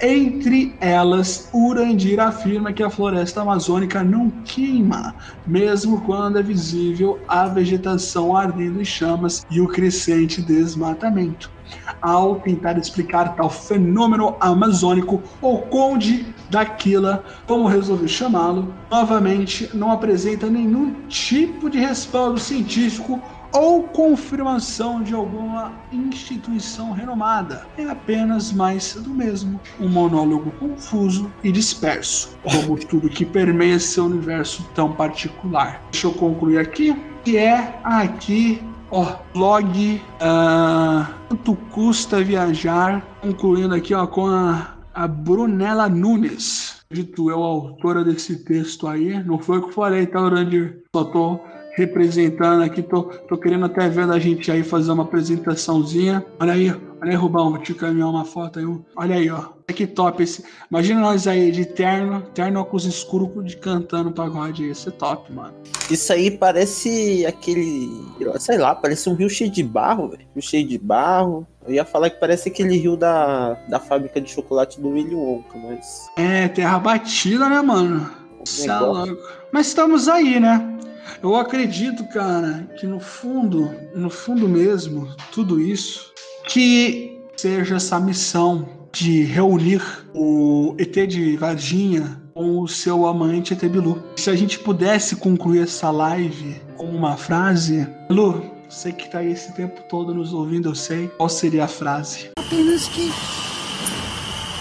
Entre elas, Urandir afirma que a floresta amazônica não queima, mesmo quando é visível a vegetação ardendo em chamas e o crescente desmatamento. Ao tentar explicar tal fenômeno amazônico, o Conde Daquila, como resolveu chamá-lo, novamente não apresenta nenhum tipo de respaldo científico ou confirmação de alguma instituição renomada. É apenas mais do mesmo, um monólogo confuso e disperso, como tudo que permeia seu universo tão particular. Deixa eu concluir aqui, que é aqui, ó, blog ah, Quanto Custa Viajar, concluindo aqui ó, com a, a Brunella Nunes. Dito eu, autora desse texto aí, não foi o que eu falei, tá, Urandir? Só tô representando aqui, tô, tô querendo até ver a gente aí fazer uma apresentaçãozinha. Olha aí, olha aí, Rubão, vou te caminhar uma foto aí. Olha aí, ó. Olha que top esse. Imagina nós aí de terno, terno óculos escuro de cantando pagode. Isso é top, mano. Isso aí parece aquele. Sei lá, parece um rio cheio de barro, velho. Rio cheio de barro. Eu ia falar que parece aquele rio da, da fábrica de chocolate do Willy Wonka, mas. É, terra batida, né, mano? Cê é louco. Mas estamos aí, né? Eu acredito, cara, que no fundo, no fundo mesmo, tudo isso, que seja essa missão de reunir o ET de Varginha com o seu amante ET Bilu. Se a gente pudesse concluir essa live com uma frase, Bilu, você que tá aí esse tempo todo nos ouvindo, eu sei, qual seria a frase? Apenas que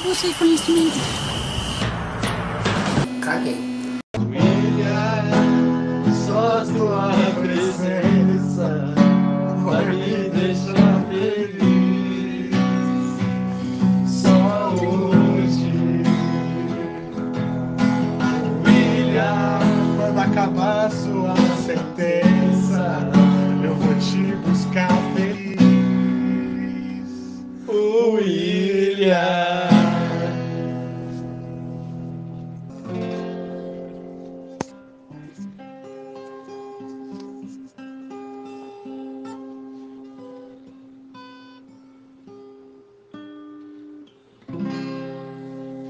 você conhecimento. Caguei.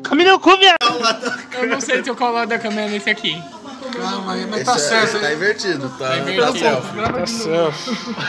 Caminhão com viado! Eu não sei se eu colo da câmera nesse aqui. Calma aí, mas Esse é- esse tá invertido, tá? Tá invertido. Tá. Grava de novo.